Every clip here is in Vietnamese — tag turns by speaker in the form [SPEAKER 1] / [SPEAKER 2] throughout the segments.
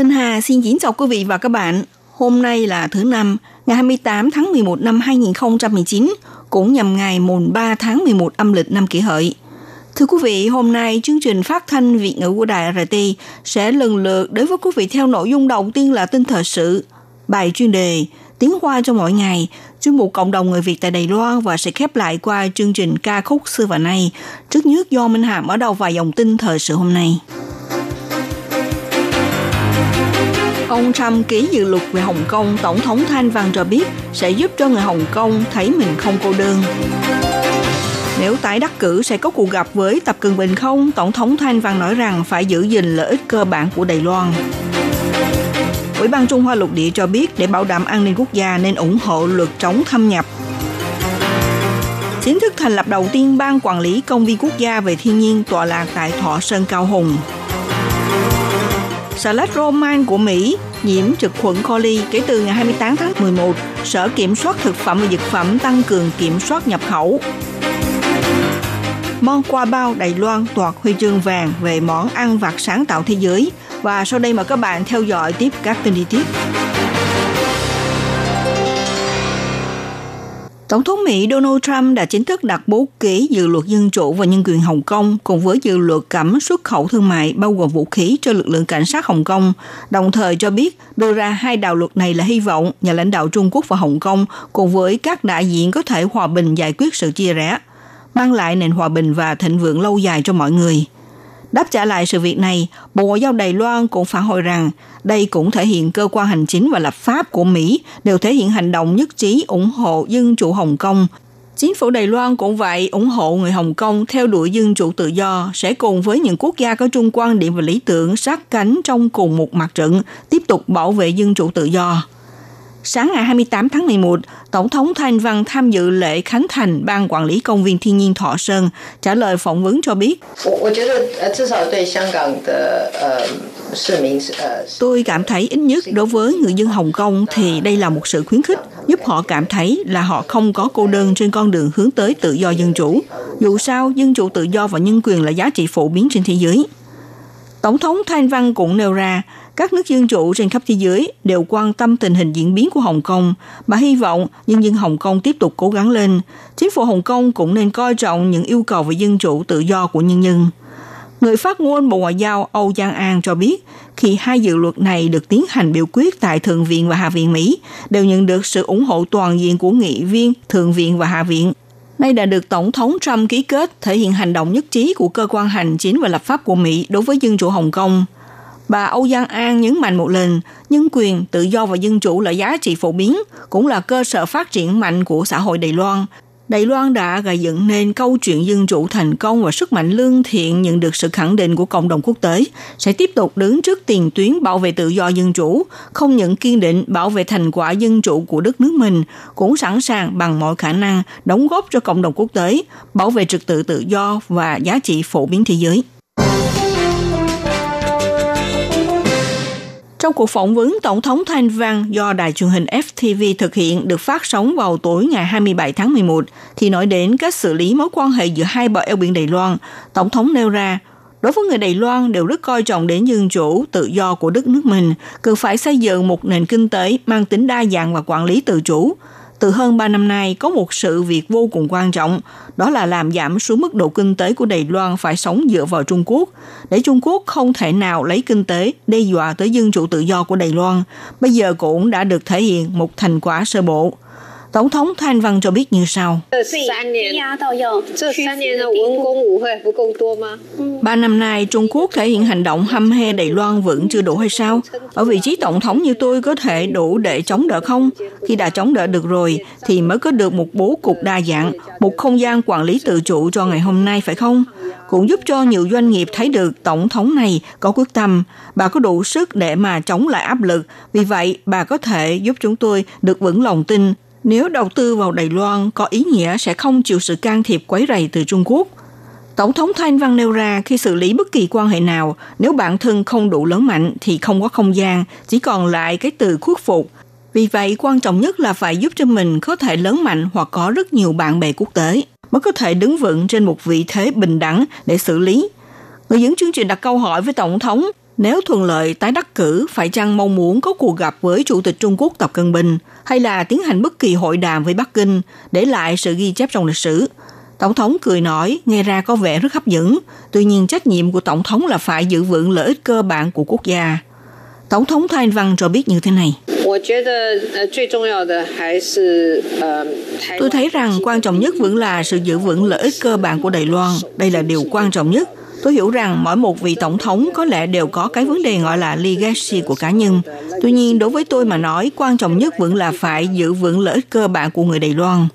[SPEAKER 1] Minh Hà xin kính chào quý vị và các bạn. Hôm nay là thứ năm, ngày 28 tháng 11 năm 2019, cũng nhằm ngày mùng 3 tháng 11 âm lịch năm kỷ hợi. Thưa quý vị, hôm nay chương trình phát thanh Việt ngữ của Đài RT sẽ lần lượt đến với quý vị theo nội dung đầu tiên là tin thời sự, bài chuyên đề, tiếng hoa cho mỗi ngày, chuyên mục cộng đồng người Việt tại Đài Loan và sẽ khép lại qua chương trình ca khúc xưa và nay. Trước nhất do Minh Hà mở đầu vài dòng tin thời sự hôm nay. Ông Trump ký dự luật về Hồng Kông, Tổng thống Thanh Văn cho biết sẽ giúp cho người Hồng Kông thấy mình không cô đơn. Nếu tái đắc cử sẽ có cuộc gặp với Tập Cận Bình không? Tổng thống Thanh Văn nói rằng phải giữ gìn lợi ích cơ bản của Đài Loan. Ủy ban Trung Hoa lục địa cho biết để bảo đảm an ninh quốc gia nên ủng hộ luật chống thâm nhập. Chính thức thành lập đầu tiên ban quản lý công viên quốc gia về thiên nhiên tọa lạc tại Thọ Sơn Cao Hùng. Xà lách Roman của Mỹ nhiễm trực khuẩn coli kể từ ngày 28 tháng 11, Sở Kiểm soát Thực phẩm và Dược phẩm tăng cường kiểm soát nhập khẩu. Mon qua bao Đài Loan toạt huy chương vàng về món ăn vặt sáng tạo thế giới. Và sau đây mời các bạn theo dõi tiếp các tin chi tiết. Tổng thống Mỹ Donald Trump đã chính thức đặt bút ký dự luật dân chủ và nhân quyền Hồng Kông cùng với dự luật cấm xuất khẩu thương mại bao gồm vũ khí cho lực lượng cảnh sát Hồng Kông, đồng thời cho biết đưa ra hai đạo luật này là hy vọng nhà lãnh đạo Trung Quốc và Hồng Kông cùng với các đại diện có thể hòa bình giải quyết sự chia rẽ, mang lại nền hòa bình và thịnh vượng lâu dài cho mọi người. Đáp trả lại sự việc này, Bộ Ngoại giao Đài Loan cũng phản hồi rằng đây cũng thể hiện cơ quan hành chính và lập pháp của Mỹ đều thể hiện hành động nhất trí ủng hộ dân chủ Hồng Kông. Chính phủ Đài Loan cũng vậy ủng hộ người Hồng Kông theo đuổi dân chủ tự do, sẽ cùng với những quốc gia có chung quan điểm và lý tưởng sát cánh trong cùng một mặt trận, tiếp tục bảo vệ dân chủ tự do. Sáng ngày 28 tháng 11, Tổng thống Thanh Văn tham dự lễ khánh thành Ban Quản lý Công viên Thiên nhiên Thọ Sơn, trả lời phỏng vấn cho biết. Ờ, tôi cảm thấy ít nhất đối với người dân Hồng Kông thì đây là một sự khuyến khích, giúp họ cảm thấy là họ không có cô đơn trên con đường hướng tới tự do dân chủ. Dù sao, dân chủ tự do và nhân quyền là giá trị phổ biến trên thế giới. Tổng thống Thanh Văn cũng nêu ra, các nước dân chủ trên khắp thế giới đều quan tâm tình hình diễn biến của Hồng Kông và hy vọng nhân dân Hồng Kông tiếp tục cố gắng lên. Chính phủ Hồng Kông cũng nên coi trọng những yêu cầu về dân chủ tự do của nhân dân. Người phát ngôn Bộ Ngoại giao Âu Giang An cho biết, khi hai dự luật này được tiến hành biểu quyết tại Thượng viện và Hạ viện Mỹ, đều nhận được sự ủng hộ toàn diện của nghị viên Thượng viện và Hạ viện. Nay đã được Tổng thống Trump ký kết thể hiện hành động nhất trí của cơ quan hành chính và lập pháp của Mỹ đối với dân chủ Hồng Kông – Bà Âu Giang An nhấn mạnh một lần, nhân quyền, tự do và dân chủ là giá trị phổ biến, cũng là cơ sở phát triển mạnh của xã hội Đài Loan. Đài Loan đã gây dựng nên câu chuyện dân chủ thành công và sức mạnh lương thiện nhận được sự khẳng định của cộng đồng quốc tế, sẽ tiếp tục đứng trước tiền tuyến bảo vệ tự do dân chủ, không những kiên định bảo vệ thành quả dân chủ của đất nước mình, cũng sẵn sàng bằng mọi khả năng đóng góp cho cộng đồng quốc tế, bảo vệ trật tự tự do và giá trị phổ biến thế giới. Trong cuộc phỏng vấn Tổng thống Thanh Văn do đài truyền hình FTV thực hiện được phát sóng vào tối ngày 27 tháng 11, thì nói đến cách xử lý mối quan hệ giữa hai bờ eo biển Đài Loan, Tổng thống nêu ra, đối với người Đài Loan đều rất coi trọng đến dân chủ, tự do của đất nước mình, cần phải xây dựng một nền kinh tế mang tính đa dạng và quản lý tự chủ, từ hơn 3 năm nay có một sự việc vô cùng quan trọng, đó là làm giảm xuống mức độ kinh tế của Đài Loan phải sống dựa vào Trung Quốc, để Trung Quốc không thể nào lấy kinh tế đe dọa tới dân chủ tự do của Đài Loan, bây giờ cũng đã được thể hiện một thành quả sơ bộ. Tổng thống Thanh Văn cho biết như sau. Ba năm nay, Trung Quốc thể hiện hành động hăm he Đài Loan vẫn chưa đủ hay sao? Ở vị trí tổng thống như tôi có thể đủ để chống đỡ không? Khi đã chống đỡ được rồi, thì mới có được một bố cục đa dạng, một không gian quản lý tự chủ cho ngày hôm nay phải không? Cũng giúp cho nhiều doanh nghiệp thấy được tổng thống này có quyết tâm, bà có đủ sức để mà chống lại áp lực. Vì vậy, bà có thể giúp chúng tôi được vững lòng tin nếu đầu tư vào Đài Loan có ý nghĩa sẽ không chịu sự can thiệp quấy rầy từ Trung Quốc. Tổng thống Thanh Văn nêu ra khi xử lý bất kỳ quan hệ nào, nếu bản thân không đủ lớn mạnh thì không có không gian, chỉ còn lại cái từ khuất phục. Vì vậy, quan trọng nhất là phải giúp cho mình có thể lớn mạnh hoặc có rất nhiều bạn bè quốc tế, mới có thể đứng vững trên một vị thế bình đẳng để xử lý. Người dẫn chương trình đặt câu hỏi với Tổng thống nếu thuận lợi tái đắc cử, phải chăng mong muốn có cuộc gặp với Chủ tịch Trung Quốc Tập Cận Bình hay là tiến hành bất kỳ hội đàm với Bắc Kinh để lại sự ghi chép trong lịch sử? Tổng thống cười nói, nghe ra có vẻ rất hấp dẫn. Tuy nhiên trách nhiệm của Tổng thống là phải giữ vững lợi ích cơ bản của quốc gia. Tổng thống Thanh Văn cho biết như thế này. Tôi thấy rằng quan trọng nhất vẫn là sự giữ vững lợi ích cơ bản của Đài Loan. Đây là điều quan trọng nhất Tôi hiểu rằng mỗi một vị tổng thống có lẽ đều có cái vấn đề gọi là legacy của cá nhân. Tuy nhiên, đối với tôi mà nói, quan trọng nhất vẫn là phải giữ vững lợi ích cơ bản của người Đài Loan.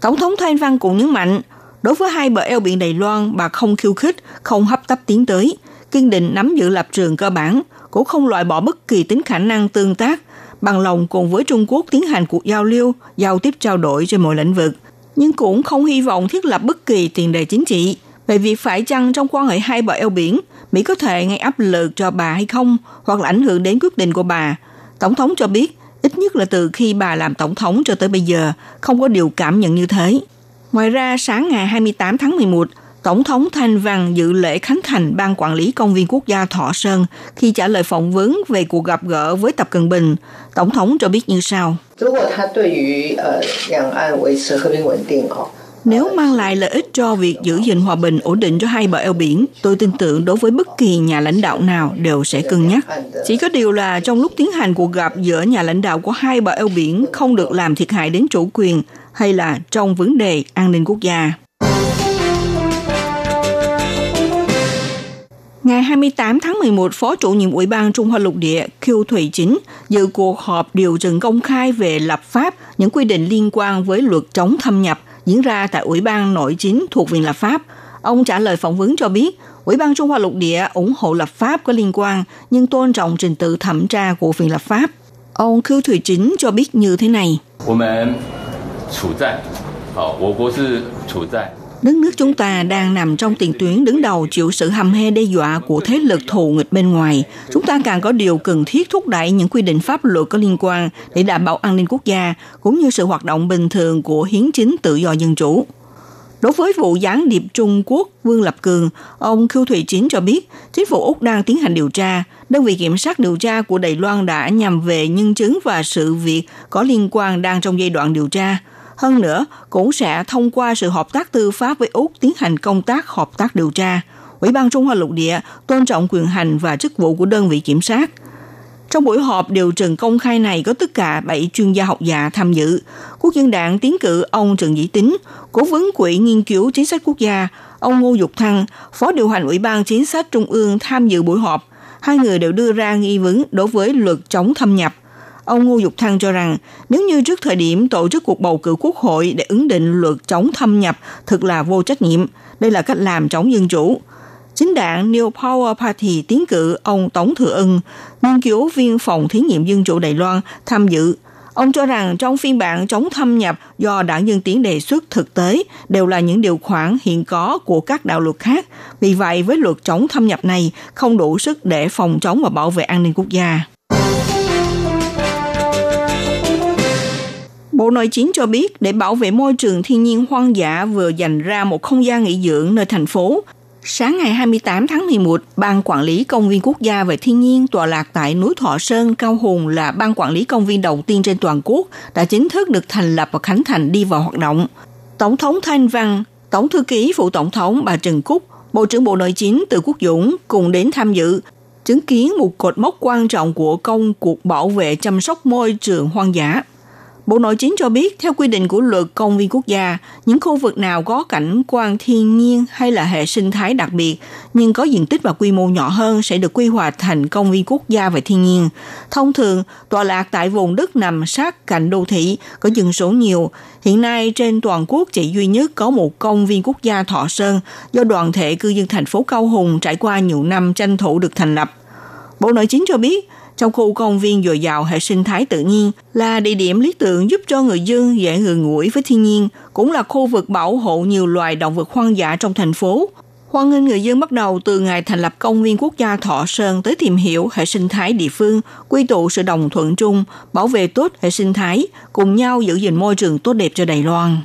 [SPEAKER 1] Tổng thống Thanh Văn cũng nhấn mạnh, đối với hai bờ eo biển Đài Loan, bà không khiêu khích, không hấp tấp tiến tới, kiên định nắm giữ lập trường cơ bản, cũng không loại bỏ bất kỳ tính khả năng tương tác, bằng lòng cùng với Trung Quốc tiến hành cuộc giao lưu, giao tiếp trao đổi trên mọi lĩnh vực, nhưng cũng không hy vọng thiết lập bất kỳ tiền đề chính trị, về việc phải chăng trong quan hệ hai bờ eo biển, Mỹ có thể gây áp lực cho bà hay không, hoặc là ảnh hưởng đến quyết định của bà. Tổng thống cho biết, ít nhất là từ khi bà làm tổng thống cho tới bây giờ, không có điều cảm nhận như thế. Ngoài ra, sáng ngày 28 tháng 11, Tổng thống Thanh Văn dự lễ khánh thành Ban Quản lý Công viên Quốc gia Thọ Sơn khi trả lời phỏng vấn về cuộc gặp gỡ với Tập Cận Bình. Tổng thống cho biết như sau. Nếu nếu mang lại lợi ích cho việc giữ gìn hòa bình ổn định cho hai bờ eo biển, tôi tin tưởng đối với bất kỳ nhà lãnh đạo nào đều sẽ cân nhắc. Chỉ có điều là trong lúc tiến hành cuộc gặp giữa nhà lãnh đạo của hai bờ eo biển không được làm thiệt hại đến chủ quyền hay là trong vấn đề an ninh quốc gia. Ngày 28 tháng 11, Phó chủ nhiệm Ủy ban Trung Hoa Lục Địa Kiêu Thủy Chính dự cuộc họp điều trần công khai về lập pháp những quy định liên quan với luật chống thâm nhập – diễn ra tại Ủy ban Nội chính thuộc Viện Lập pháp. Ông trả lời phỏng vấn cho biết, Ủy ban Trung Hoa Lục Địa ủng hộ lập pháp có liên quan nhưng tôn trọng trình tự thẩm tra của Viện Lập pháp. Ông Khưu Thủy Chính cho biết như thế này đất nước chúng ta đang nằm trong tiền tuyến đứng đầu chịu sự hầm he đe dọa của thế lực thù nghịch bên ngoài, chúng ta càng có điều cần thiết thúc đẩy những quy định pháp luật có liên quan để đảm bảo an ninh quốc gia cũng như sự hoạt động bình thường của hiến chính tự do dân chủ. Đối với vụ gián điệp Trung Quốc Vương Lập Cường, ông Khưu Thụy Chính cho biết chính phủ Úc đang tiến hành điều tra. Đơn vị kiểm sát điều tra của Đài Loan đã nhằm về nhân chứng và sự việc có liên quan đang trong giai đoạn điều tra – hơn nữa, cũng sẽ thông qua sự hợp tác tư pháp với Úc tiến hành công tác hợp tác điều tra. Ủy ban Trung Hoa lục địa tôn trọng quyền hành và chức vụ của đơn vị kiểm sát. Trong buổi họp điều trần công khai này có tất cả 7 chuyên gia học giả tham dự. Quốc dân đảng tiến cử ông Trần Dĩ Tín, cố vấn quỹ nghiên cứu chính sách quốc gia, ông Ngô Dục Thăng, phó điều hành Ủy ban chính sách Trung ương tham dự buổi họp. Hai người đều đưa ra nghi vấn đối với luật chống thâm nhập. Ông Ngô Dục Thăng cho rằng nếu như trước thời điểm tổ chức cuộc bầu cử quốc hội để ứng định luật chống thâm nhập thực là vô trách nhiệm, đây là cách làm chống dân chủ. Chính đảng New Power Party tiến cử ông Tống Thừa Ân, nghiên cứu viên phòng thí nghiệm dân chủ Đài Loan, tham dự. Ông cho rằng trong phiên bản chống thâm nhập do đảng Dân Tiến đề xuất thực tế đều là những điều khoản hiện có của các đạo luật khác. Vì vậy, với luật chống thâm nhập này không đủ sức để phòng chống và bảo vệ an ninh quốc gia. Bộ Nội chính cho biết để bảo vệ môi trường thiên nhiên hoang dã vừa dành ra một không gian nghỉ dưỡng nơi thành phố. Sáng ngày 28 tháng 11, Ban Quản lý Công viên Quốc gia về thiên nhiên tọa lạc tại núi Thọ Sơn, Cao Hùng là ban quản lý công viên đầu tiên trên toàn quốc đã chính thức được thành lập và khánh thành đi vào hoạt động. Tổng thống Thanh Văn, Tổng thư ký phụ tổng thống bà Trần Cúc, Bộ trưởng Bộ Nội chính Từ Quốc Dũng cùng đến tham dự, chứng kiến một cột mốc quan trọng của công cuộc bảo vệ chăm sóc môi trường hoang dã. Bộ Nội chính cho biết, theo quy định của luật công viên quốc gia, những khu vực nào có cảnh quan thiên nhiên hay là hệ sinh thái đặc biệt, nhưng có diện tích và quy mô nhỏ hơn sẽ được quy hoạch thành công viên quốc gia về thiên nhiên. Thông thường, tọa lạc tại vùng đất nằm sát cạnh đô thị, có dân số nhiều. Hiện nay, trên toàn quốc chỉ duy nhất có một công viên quốc gia Thọ Sơn do đoàn thể cư dân thành phố Cao Hùng trải qua nhiều năm tranh thủ được thành lập. Bộ Nội chính cho biết, trong khu công viên dồi dào hệ sinh thái tự nhiên là địa điểm lý tưởng giúp cho người dân dễ gần gũi với thiên nhiên, cũng là khu vực bảo hộ nhiều loài động vật hoang dã trong thành phố. Hoan nghênh người dân bắt đầu từ ngày thành lập công viên quốc gia Thọ Sơn tới tìm hiểu hệ sinh thái địa phương, quy tụ sự đồng thuận chung, bảo vệ tốt hệ sinh thái, cùng nhau giữ gìn môi trường tốt đẹp cho Đài Loan.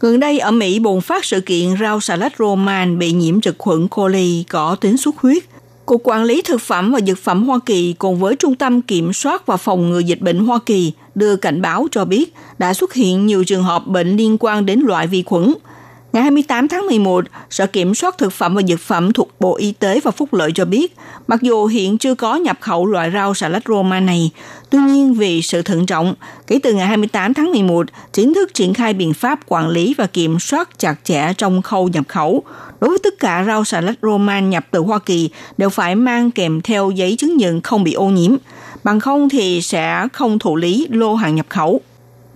[SPEAKER 1] Gần đây ở Mỹ bùng phát sự kiện rau xà lách roman bị nhiễm trực khuẩn coli có tính xuất huyết. Cục Quản lý Thực phẩm và Dược phẩm Hoa Kỳ cùng với Trung tâm Kiểm soát và Phòng ngừa Dịch bệnh Hoa Kỳ đưa cảnh báo cho biết đã xuất hiện nhiều trường hợp bệnh liên quan đến loại vi khuẩn – Ngày 28 tháng 11, Sở Kiểm soát Thực phẩm và Dược phẩm thuộc Bộ Y tế và Phúc lợi cho biết, mặc dù hiện chưa có nhập khẩu loại rau xà lách Roma này, tuy nhiên vì sự thận trọng, kể từ ngày 28 tháng 11, chính thức triển khai biện pháp quản lý và kiểm soát chặt chẽ trong khâu nhập khẩu. Đối với tất cả rau xà lách Roman nhập từ Hoa Kỳ đều phải mang kèm theo giấy chứng nhận không bị ô nhiễm, bằng không thì sẽ không thụ lý lô hàng nhập khẩu.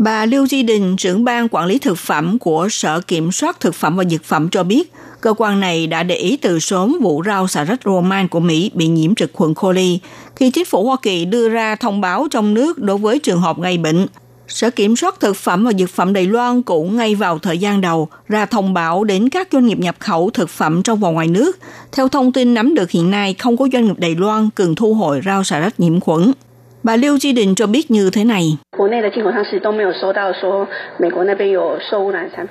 [SPEAKER 1] Bà Lưu Di Đình, trưởng ban quản lý thực phẩm của Sở Kiểm soát Thực phẩm và Dược phẩm cho biết, cơ quan này đã để ý từ sớm vụ rau xà rách roman của Mỹ bị nhiễm trực khuẩn coli khi chính phủ Hoa Kỳ đưa ra thông báo trong nước đối với trường hợp gây bệnh. Sở Kiểm soát Thực phẩm và Dược phẩm Đài Loan cũng ngay vào thời gian đầu ra thông báo đến các doanh nghiệp nhập khẩu thực phẩm trong và ngoài nước. Theo thông tin nắm được hiện nay, không có doanh nghiệp Đài Loan cần thu hồi rau xà rách nhiễm khuẩn. Bà Lưu Chi Đình cho biết như thế này.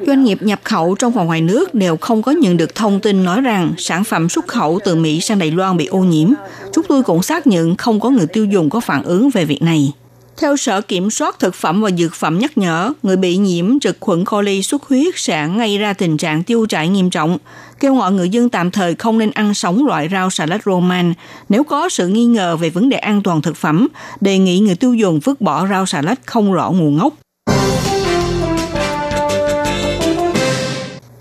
[SPEAKER 1] Doanh nghiệp nhập khẩu trong và ngoài nước đều không có nhận được thông tin nói rằng sản phẩm xuất khẩu từ Mỹ sang Đài Loan bị ô nhiễm. Chúng tôi cũng xác nhận không có người tiêu dùng có phản ứng về việc này. Theo Sở Kiểm soát Thực phẩm và Dược phẩm nhắc nhở, người bị nhiễm trực khuẩn coli xuất huyết sẽ gây ra tình trạng tiêu chảy nghiêm trọng, kêu gọi người dân tạm thời không nên ăn sống loại rau xà lách roman. Nếu có sự nghi ngờ về vấn đề an toàn thực phẩm, đề nghị người tiêu dùng vứt bỏ rau xà lách không rõ nguồn gốc.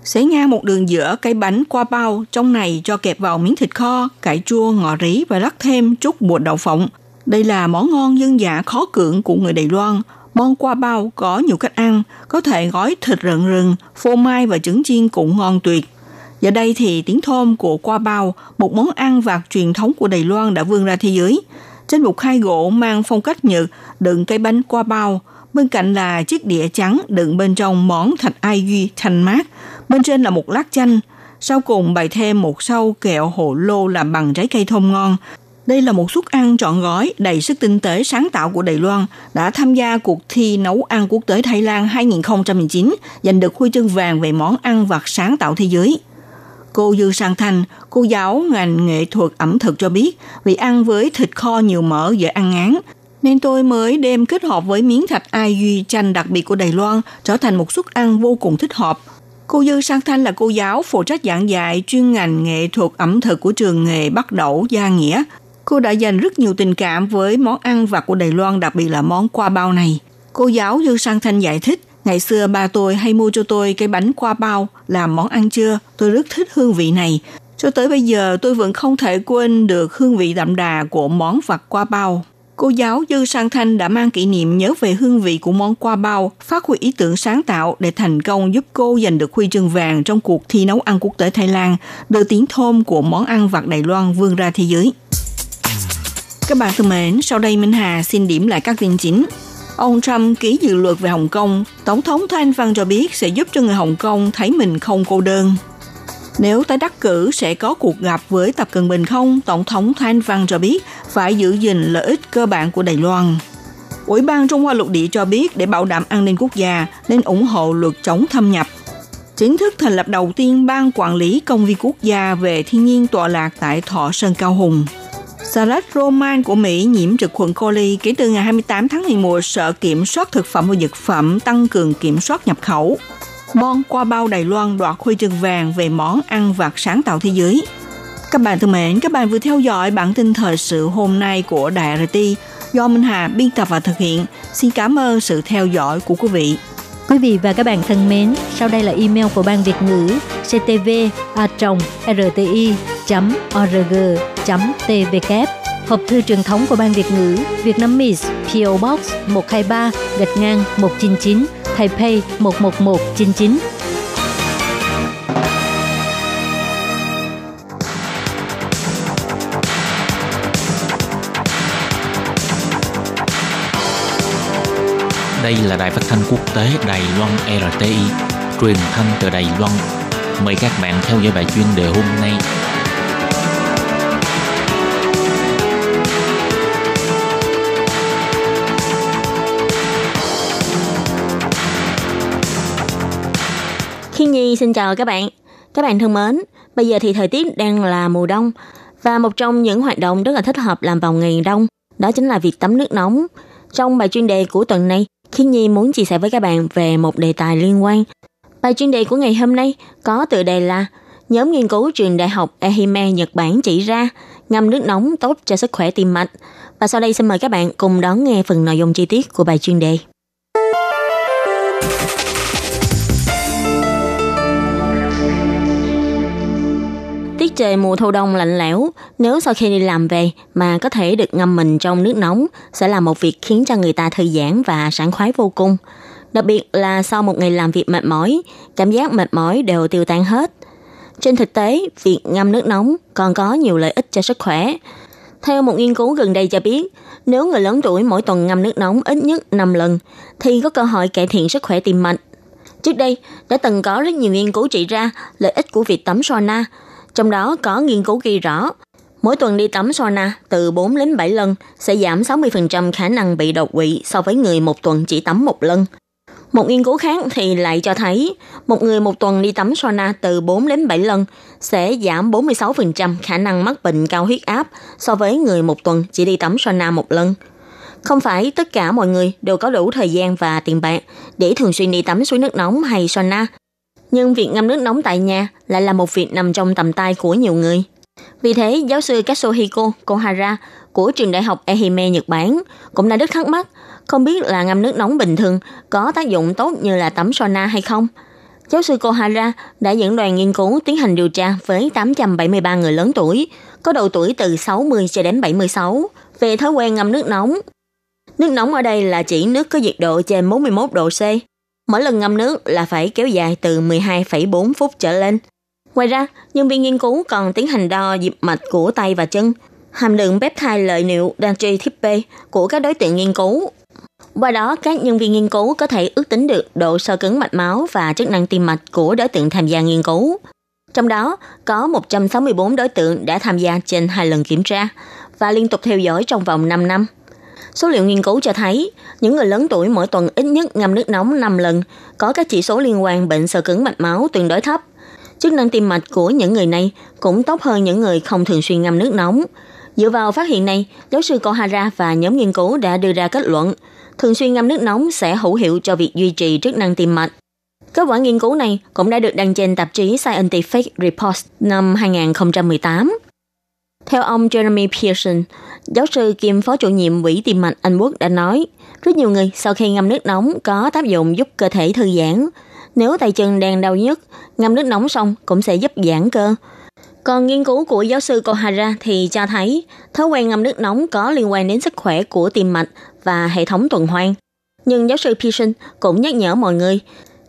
[SPEAKER 1] Xé nha một đường giữa cái bánh qua bao, trong này cho kẹp vào miếng thịt kho, cải chua, ngò rí và rắc thêm chút bột đậu phộng. Đây là món ngon dân dã khó cưỡng của người Đài Loan. Món qua bao có nhiều cách ăn, có thể gói thịt rận rừng, phô mai và trứng chiên cũng ngon tuyệt. Giờ đây thì tiếng thơm của qua bao, một món ăn vặt truyền thống của Đài Loan đã vươn ra thế giới. Trên một khay gỗ mang phong cách Nhật đựng cây bánh qua bao, bên cạnh là chiếc đĩa trắng đựng bên trong món thạch ai duy thanh mát, bên trên là một lát chanh, sau cùng bày thêm một sâu kẹo hồ lô làm bằng trái cây thơm ngon, đây là một suất ăn trọn gói đầy sức tinh tế sáng tạo của Đài Loan đã tham gia cuộc thi nấu ăn quốc tế Thái Lan 2019 giành được huy chương vàng về món ăn vặt sáng tạo thế giới. Cô Dư Sang Thanh, cô giáo ngành nghệ thuật ẩm thực cho biết vì ăn với thịt kho nhiều mỡ dễ ăn ngán, nên tôi mới đem kết hợp với miếng thạch ai duy chanh đặc biệt của Đài Loan trở thành một suất ăn vô cùng thích hợp. Cô Dư Sang Thanh là cô giáo phụ trách giảng dạy chuyên ngành nghệ thuật ẩm thực của trường nghề Bắc Đẩu Gia Nghĩa Cô đã dành rất nhiều tình cảm với món ăn vặt của Đài Loan, đặc biệt là món qua bao này. Cô giáo Dư Sang Thanh giải thích, ngày xưa ba tôi hay mua cho tôi cái bánh qua bao làm món ăn trưa tôi rất thích hương vị này. Cho tới bây giờ tôi vẫn không thể quên được hương vị đậm đà của món vặt qua bao. Cô giáo Dư Sang Thanh đã mang kỷ niệm nhớ về hương vị của món qua bao, phát huy ý tưởng sáng tạo để thành công giúp cô giành được huy chương vàng trong cuộc thi nấu ăn quốc tế Thái Lan, đưa tiếng thơm của món ăn vặt Đài Loan vươn ra thế giới. Các bạn thân mến, sau đây Minh Hà xin điểm lại các tin chính. Ông Trump ký dự luật về Hồng Kông. Tổng thống Thanh Văn cho biết sẽ giúp cho người Hồng Kông thấy mình không cô đơn. Nếu tái đắc cử sẽ có cuộc gặp với Tập Cận Bình không? Tổng thống Thanh Văn cho biết phải giữ gìn lợi ích cơ bản của Đài Loan. Ủy ban Trung Hoa lục địa cho biết để bảo đảm an ninh quốc gia nên ủng hộ luật chống thâm nhập. Chính thức thành lập đầu tiên ban quản lý công viên quốc gia về thiên nhiên tọa lạc tại Thọ Sơn Cao Hùng. Salad Roman của Mỹ nhiễm trực khuẩn coli kể từ ngày 28 tháng 11, Sở Kiểm soát Thực phẩm và Dược phẩm tăng cường kiểm soát nhập khẩu. Bon qua bao Đài Loan đoạt huy chương vàng về món ăn vặt sáng tạo thế giới. Các bạn thân mến, các bạn vừa theo dõi bản tin thời sự hôm nay của Đài RT do Minh Hà biên tập và thực hiện. Xin cảm ơn sự theo dõi của quý vị.
[SPEAKER 2] Quý vị và các bạn thân mến, sau đây là email của Ban Việt ngữ ctv a rti org tvk hộp thư truyền thống của Ban Việt ngữ Việt Nam Miss PO Box 123 gạch ngang 199 Taipei 11199
[SPEAKER 3] Đây là đài phát thanh quốc tế Đài Loan RTI, truyền thanh từ Đài Loan. Mời các bạn theo dõi bài chuyên đề hôm nay.
[SPEAKER 4] Khi Nhi xin chào các bạn. Các bạn thân mến, bây giờ thì thời tiết đang là mùa đông và một trong những hoạt động rất là thích hợp làm vào ngày đông đó chính là việc tắm nước nóng. Trong bài chuyên đề của tuần này, khi Nhi muốn chia sẻ với các bạn về một đề tài liên quan. Bài chuyên đề của ngày hôm nay có tựa đề là Nhóm nghiên cứu trường đại học Ehime, Nhật Bản chỉ ra ngâm nước nóng tốt cho sức khỏe tim mạch. Và sau đây xin mời các bạn cùng đón nghe phần nội dung chi tiết của bài chuyên đề. Tiết trời mùa thu đông lạnh lẽo, nếu sau khi đi làm về mà có thể được ngâm mình trong nước nóng sẽ là một việc khiến cho người ta thư giãn và sảng khoái vô cùng. Đặc biệt là sau một ngày làm việc mệt mỏi, cảm giác mệt mỏi đều tiêu tan hết. Trên thực tế, việc ngâm nước nóng còn có nhiều lợi ích cho sức khỏe. Theo một nghiên cứu gần đây cho biết, nếu người lớn tuổi mỗi tuần ngâm nước nóng ít nhất 5 lần, thì có cơ hội cải thiện sức khỏe tim mạch. Trước đây, đã từng có rất nhiều nghiên cứu chỉ ra lợi ích của việc tắm sauna, trong đó có nghiên cứu ghi rõ, mỗi tuần đi tắm sauna từ 4 đến 7 lần sẽ giảm 60% khả năng bị đột quỵ so với người một tuần chỉ tắm một lần. Một nghiên cứu khác thì lại cho thấy, một người một tuần đi tắm sauna từ 4 đến 7 lần sẽ giảm 46% khả năng mắc bệnh cao huyết áp so với người một tuần chỉ đi tắm sauna một lần. Không phải tất cả mọi người đều có đủ thời gian và tiền bạc để thường xuyên đi tắm suối nước nóng hay sauna – nhưng việc ngâm nước nóng tại nhà lại là một việc nằm trong tầm tay của nhiều người. Vì thế, giáo sư Katsuhiko Kohara của trường đại học Ehime Nhật Bản cũng đã rất thắc mắc không biết là ngâm nước nóng bình thường có tác dụng tốt như là tắm sauna hay không. Giáo sư Kohara đã dẫn đoàn nghiên cứu tiến hành điều tra với 873 người lớn tuổi, có độ tuổi từ 60 cho đến 76, về thói quen ngâm nước nóng. Nước nóng ở đây là chỉ nước có nhiệt độ trên 41 độ C, Mỗi lần ngâm nước là phải kéo dài từ 12,4 phút trở lên. Ngoài ra, nhân viên nghiên cứu còn tiến hành đo nhịp mạch của tay và chân, hàm lượng peptide lợi niệu natri type của các đối tượng nghiên cứu. Qua đó, các nhân viên nghiên cứu có thể ước tính được độ sơ cứng mạch máu và chức năng tim mạch của đối tượng tham gia nghiên cứu. Trong đó, có 164 đối tượng đã tham gia trên hai lần kiểm tra và liên tục theo dõi trong vòng 5 năm. Số liệu nghiên cứu cho thấy, những người lớn tuổi mỗi tuần ít nhất ngâm nước nóng 5 lần, có các chỉ số liên quan bệnh sơ cứng mạch máu tương đối thấp. Chức năng tim mạch của những người này cũng tốt hơn những người không thường xuyên ngâm nước nóng. Dựa vào phát hiện này, giáo sư Kohara và nhóm nghiên cứu đã đưa ra kết luận, thường xuyên ngâm nước nóng sẽ hữu hiệu cho việc duy trì chức năng tim mạch. Kết quả nghiên cứu này cũng đã được đăng trên tạp chí Scientific Reports năm 2018. Theo ông Jeremy Pearson, giáo sư kiêm phó chủ nhiệm Quỹ tim mạch Anh Quốc đã nói, rất nhiều người sau khi ngâm nước nóng có tác dụng giúp cơ thể thư giãn. Nếu tay chân đang đau nhức, ngâm nước nóng xong cũng sẽ giúp giãn cơ. Còn nghiên cứu của giáo sư Kohara thì cho thấy thói quen ngâm nước nóng có liên quan đến sức khỏe của tim mạch và hệ thống tuần hoàn. Nhưng giáo sư Pearson cũng nhắc nhở mọi người,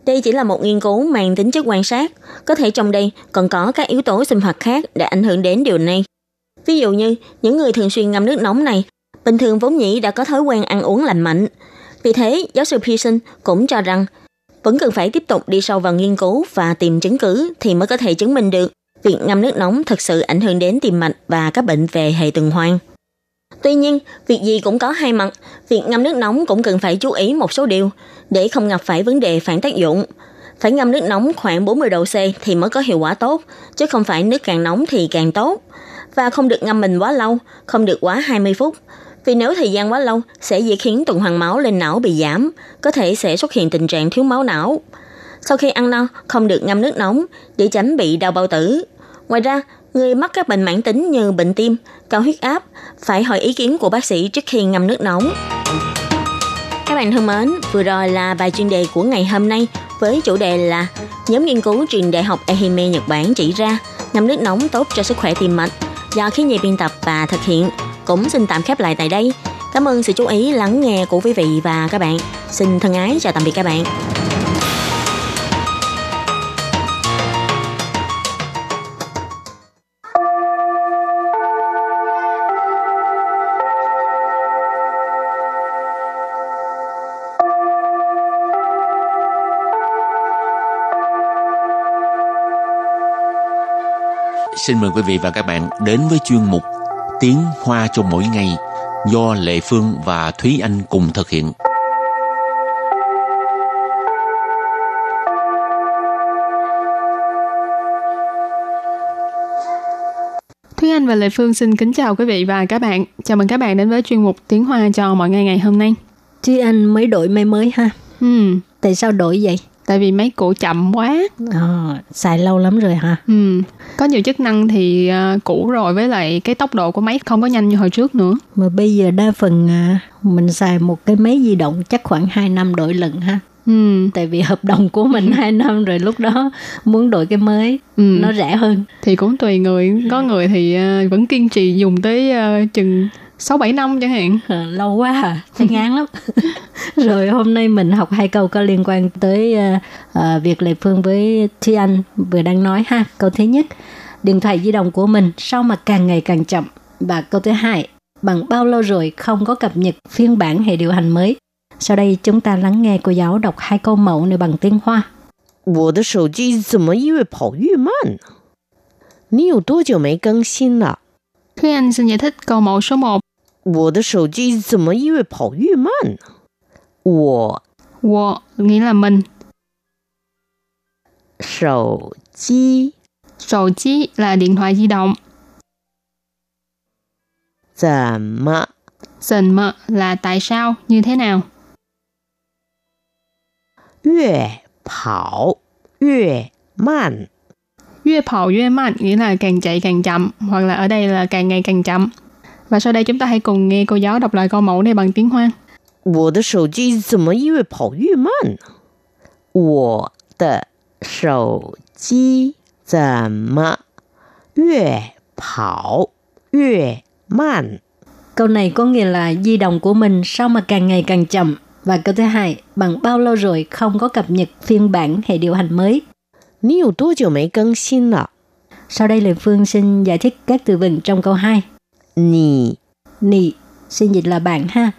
[SPEAKER 4] đây chỉ là một nghiên cứu mang tính chất quan sát, có thể trong đây còn có các yếu tố sinh hoạt khác để ảnh hưởng đến điều này. Ví dụ như, những người thường xuyên ngâm nước nóng này, bình thường vốn nhĩ đã có thói quen ăn uống lành mạnh. Vì thế, giáo sư Pearson cũng cho rằng vẫn cần phải tiếp tục đi sâu vào nghiên cứu và tìm chứng cứ thì mới có thể chứng minh được việc ngâm nước nóng thực sự ảnh hưởng đến tim mạch và các bệnh về hệ tuần hoàn. Tuy nhiên, việc gì cũng có hai mặt, việc ngâm nước nóng cũng cần phải chú ý một số điều để không gặp phải vấn đề phản tác dụng. Phải ngâm nước nóng khoảng 40 độ C thì mới có hiệu quả tốt, chứ không phải nước càng nóng thì càng tốt và không được ngâm mình quá lâu, không được quá 20 phút. Vì nếu thời gian quá lâu sẽ dễ khiến tuần hoàn máu lên não bị giảm, có thể sẽ xuất hiện tình trạng thiếu máu não. Sau khi ăn no, không được ngâm nước nóng để tránh bị đau bao tử. Ngoài ra, Người mắc các bệnh mãn tính như bệnh tim, cao huyết áp phải hỏi ý kiến của bác sĩ trước khi ngâm nước nóng. Các bạn thân mến, vừa rồi là bài chuyên đề của ngày hôm nay với chủ đề là nhóm nghiên cứu trường đại học Ehime Nhật Bản chỉ ra ngâm nước nóng tốt cho sức khỏe tim mạch do khí nhi biên tập và thực hiện. Cũng xin tạm khép lại tại đây. Cảm ơn sự chú ý lắng nghe của quý vị và các bạn. Xin thân ái chào tạm biệt các bạn.
[SPEAKER 3] Xin mời quý vị và các bạn đến với chuyên mục Tiếng Hoa cho mỗi ngày do Lệ Phương và Thúy Anh cùng thực hiện.
[SPEAKER 5] Thúy Anh và Lệ Phương xin kính chào quý vị và các bạn. Chào mừng các bạn đến với chuyên mục Tiếng Hoa cho mọi ngày ngày hôm nay.
[SPEAKER 2] Thúy Anh mới đổi máy mới ha.
[SPEAKER 5] Ừ,
[SPEAKER 2] Tại sao đổi vậy?
[SPEAKER 5] Tại vì máy cũ chậm quá.
[SPEAKER 2] Ờ, xài lâu lắm rồi ha.
[SPEAKER 5] Ừ, có nhiều chức năng thì uh, cũ rồi với lại cái tốc độ của máy không có nhanh như hồi trước nữa.
[SPEAKER 2] Mà bây giờ đa phần à, mình xài một cái máy di động chắc khoảng 2 năm đổi lần ha.
[SPEAKER 5] Ừ,
[SPEAKER 2] Tại vì hợp đồng của mình 2 năm rồi lúc đó muốn đổi cái mới
[SPEAKER 5] ừ.
[SPEAKER 2] nó rẻ hơn.
[SPEAKER 5] thì cũng tùy người, có người thì uh, vẫn kiên trì dùng tới uh, chừng 6 7 năm chẳng hạn.
[SPEAKER 2] Ờ, lâu quá à, thấy ngán lắm. rồi hôm nay mình học hai câu có liên quan tới à, à, việc Lệ Phương với Thi Anh vừa đang nói ha. Câu thứ nhất, điện thoại di động của mình sao mà càng ngày càng chậm. Và câu thứ hai, bằng bao lâu rồi không có cập nhật phiên bản hệ điều hành mới. Sau đây chúng ta lắng nghe cô giáo đọc hai câu mẫu này bằng tiếng Hoa.
[SPEAKER 6] 我的手机怎么越跑越慢呢？你有多久没更新了？
[SPEAKER 5] Thúy Anh xin giải thích câu mẫu số 1.
[SPEAKER 6] 我的手机怎么越跑越慢呢？我
[SPEAKER 5] Wo nghĩa là mình,
[SPEAKER 6] 手机
[SPEAKER 5] sổ chí là điện thoại di động,
[SPEAKER 6] 怎么
[SPEAKER 5] dần mơ là tại sao, như thế nào.
[SPEAKER 6] 越跑越慢？
[SPEAKER 5] Yue跑yue mạnh nghĩa là càng chạy càng chậm, hoặc là ở đây là càng ngày càng chậm. Và sau đây chúng ta hãy cùng nghe cô giáo đọc lại câu mẫu này bằng tiếng Hoa.
[SPEAKER 6] 我的手机怎么越跑越慢呢？我的手机怎么越跑越慢？
[SPEAKER 2] Câu này có nghĩa là di động của mình sao mà càng ngày càng chậm. Và câu thứ hai, bằng bao lâu rồi không có cập nhật phiên bản hệ điều hành mới.
[SPEAKER 6] 你有多久没更新了？
[SPEAKER 2] Sau đây Lê Phương xin giải thích các từ vựng trong câu 2.
[SPEAKER 6] 你
[SPEAKER 2] Nì, xin dịch là bạn ha.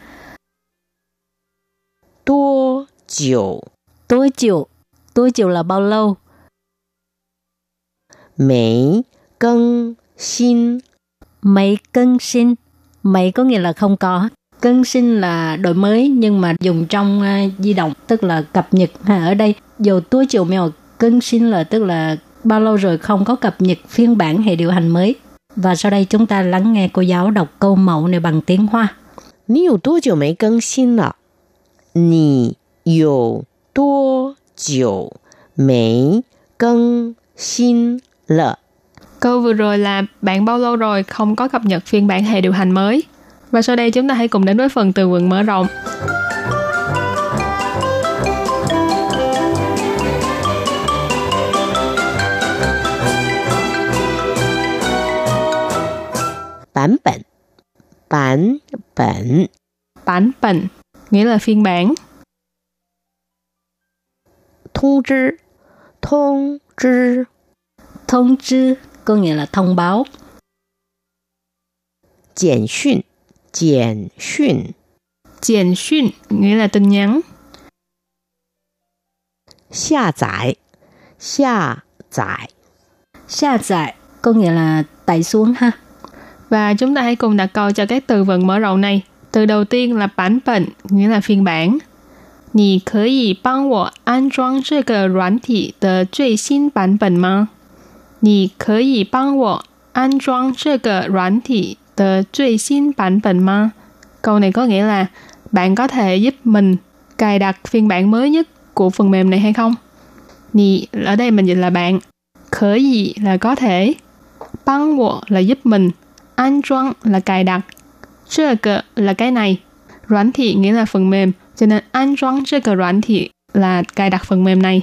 [SPEAKER 6] 多久
[SPEAKER 2] Tối chiều, tối chiều là bao lâu?
[SPEAKER 6] 没更新？
[SPEAKER 2] Mấy cân xin. Mấy có nghĩa là không có. Cân xin là đổi mới nhưng mà dùng trong à, di động tức là cập nhật. Ha, ở đây dù tối chiều mèo Cưng xin là tức là bao lâu rồi không có cập nhật phiên bản hệ điều hành mới. Và sau đây chúng ta lắng nghe cô giáo đọc câu mẫu này bằng tiếng Hoa.
[SPEAKER 5] Nì vừa rồi là bạn bao lâu rồi không có cập nhật phiên bản hệ điều hành mới? Và sau đây chúng ta hãy cùng đến với phần từ vựng mở rộng.
[SPEAKER 6] 版本，版本，
[SPEAKER 5] Bản bản nghĩa là phiên bản.
[SPEAKER 6] 通知，通知，
[SPEAKER 2] Thông知có nghĩa là thông báo.
[SPEAKER 6] 简讯，简讯，
[SPEAKER 5] Triển xuyên nghĩa là tin nhắn.
[SPEAKER 6] 下载，下载，
[SPEAKER 2] Xa giải có nghĩa là tải xuống ha.
[SPEAKER 5] Và chúng ta hãy cùng đặt câu cho các từ vựng mở rộng này. Từ đầu tiên là bản bản, nghĩa là phiên bản. 你可以帮我安装这个软体的最新版本吗？你可以帮我安装这个软体的最新版本吗？Câu này có nghĩa là bạn có thể giúp mình cài đặt phiên bản mới nhất của phần mềm này hay không? Nì ở đây mình dịch là bạn. Khởi gì là có thể. Bang wo là giúp mình. An trang là cài đặt.这个 là cái này.软thị nghĩa là phần mềm. Cho nên an trang 这个软体 là cài đặt phần mềm này.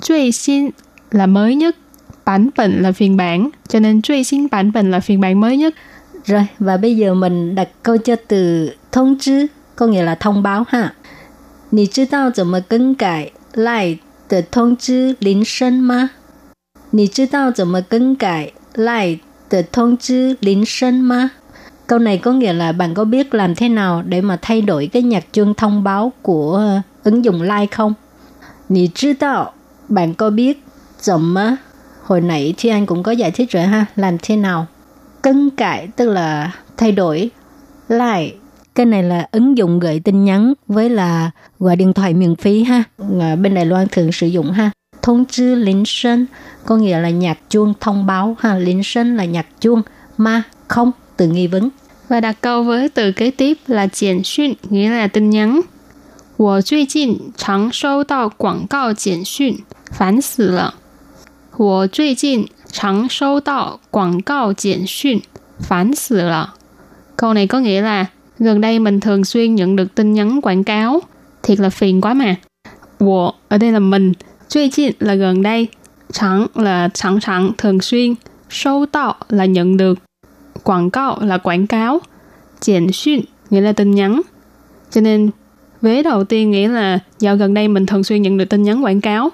[SPEAKER 5] 最新 là mới nhất. Bản bệnh là phiên bản. Cho nên 最新 bản bệnh là phiên bản mới nhất.
[SPEAKER 2] Rồi, và bây giờ mình đặt câu cho từ thông知, có nghĩa là thông báo ha. 你知道怎么更改赖的通知铃声吗？你知道怎么更改赖 的通知铃声吗？Câu này có nghĩa là bạn có biết làm thế nào để mà thay đổi cái nhạc chuông thông báo của ứng dụng Line không? 你知道 bạn có biết 怎么 hồi nãy thì anh cũng có giải thích rồi ha, làm thế nào? Cân cải tức là thay đổi, lại cái này là ứng dụng gửi tin nhắn với là gọi điện thoại miễn phí ha. Ở bên Đài Loan thường sử dụng ha. Thông知铃声có nghĩa là nhạc chuông thông báo ha.铃声là nhạc chuông, ma không từ nghi vấn.
[SPEAKER 5] Và đặt câu với từ kế tiếp là 简讯 nghĩa là tin nhắn. 我最近常收到广告简讯，烦死了。我最近常收到广告简讯，烦死了。Câu này có nghĩa là gần đây mình thường xuyên nhận được tin nhắn quảng cáo, thiệt là phiền quá mà. 我 ở đây là mình, 最近 là gần đây, chẳng là chẳng chẳng thường xuyên, sâu tạo là nhận được, quảng cáo là quảng cáo, triển xuyên nghĩa là tin nhắn. Cho nên, vế đầu tiên nghĩa là do gần đây mình thường xuyên nhận được tin nhắn quảng cáo.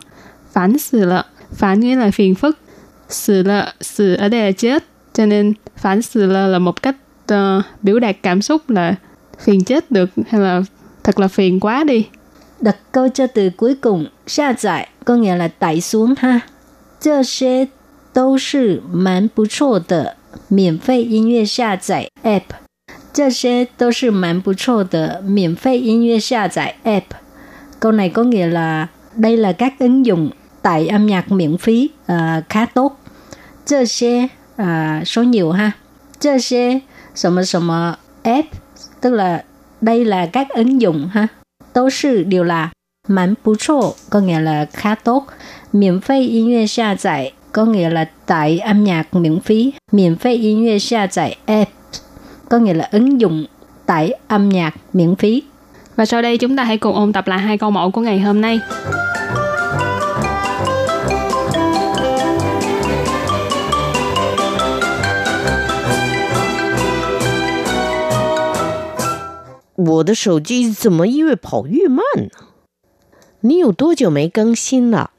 [SPEAKER 5] Phản sự lợ, phản nghĩa là phiền phức, sự lợ, sự ở đây là chết. Cho nên, phản sự lợ là một cách uh, biểu đạt cảm xúc là phiền chết được hay là thật là phiền quá đi.
[SPEAKER 2] Đặt câu cho từ cuối cùng, xa giải có nghĩa là tải xuống ha. 这些都是蛮不错的免费音乐下载 App。这些都是蛮不错的免费音乐下载 App. Câu này có nghĩa là đây là các ứng dụng tải âm nhạc miễn phí uh, khá tốt. 这些 uh, số nhiều ha. 这些什么什么 app tức là đây là các ứng dụng ha.都是 đều là 蛮不错 có nghĩa là khá tốt. Miễn phí 音乐下载 có nghĩa là tải âm nhạc miễn phí. Miễn phí 音乐下载 app có nghĩa là ứng dụng tải âm nhạc miễn phí.
[SPEAKER 5] Và sau đây chúng ta hãy cùng ôn tập lại hai câu mẫu của ngày hôm nay.
[SPEAKER 6] 我的手机怎么越跑越慢呢？ 你有多久没更新了？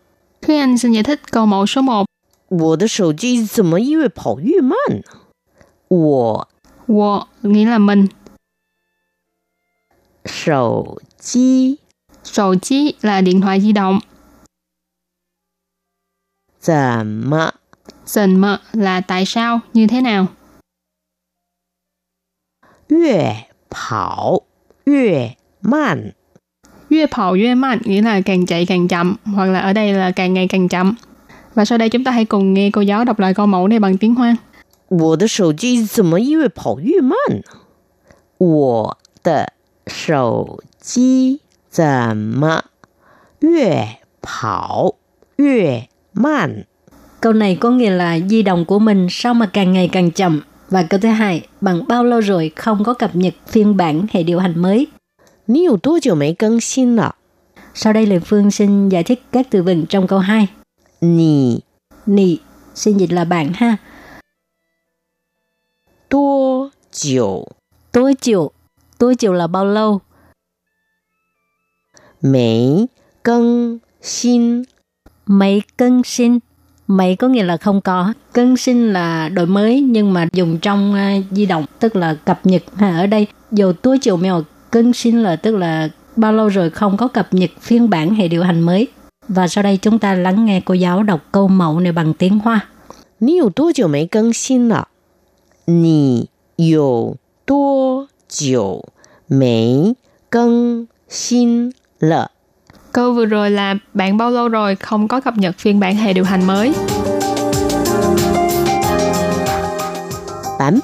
[SPEAKER 5] Thúy Anh xin giải thích câu mẫu số 1.
[SPEAKER 6] 我的手机怎么越跑越慢呢？我
[SPEAKER 5] Wo nghĩa là mình.
[SPEAKER 6] 手机
[SPEAKER 5] Sổ chí là điện thoại di động.
[SPEAKER 6] 怎么
[SPEAKER 5] Dần mơ là tại sao, như thế nào.
[SPEAKER 6] 越跑越慢？
[SPEAKER 5] Yue跑yue mạnh nghĩa là càng chạy càng chậm, hoặc là ở đây là càng ngày càng chậm. Và sau đây chúng ta hãy cùng nghe cô giáo đọc lại câu mẫu này bằng tiếng Hoa.
[SPEAKER 6] 我的手机怎么越跑越慢呢？我的手机怎么越跑越慢？
[SPEAKER 2] Câu này có nghĩa là di động của mình sao mà càng ngày càng chậm. Và câu thứ hai, bằng bao lâu rồi không có cập nhật phiên bản hệ điều hành mới.
[SPEAKER 6] 你有多久没更新了？
[SPEAKER 2] Sau đây Lê Phương xin giải thích các từ vựng trong câu 2.
[SPEAKER 6] 你
[SPEAKER 2] Nì, xin dịch là bạn ha.
[SPEAKER 6] 多久
[SPEAKER 2] Tối chiều, tối chiều là bao lâu?
[SPEAKER 6] 没更新？
[SPEAKER 2] Mấy cân xin. Mấy có nghĩa là không có. Cân xin là đổi mới nhưng mà dùng trong uh, di động tức là cập nhật. Ha, ở đây dù tối chiều mèo Cưng xin là tức là bao lâu rồi không có cập nhật phiên bản hệ điều hành mới. Và sau đây chúng ta lắng nghe cô giáo đọc câu mẫu này bằng tiếng Hoa.
[SPEAKER 5] Nì vừa rồi là bạn bao lâu rồi không có cập nhật phiên bản hệ điều hành mới?
[SPEAKER 6] Bản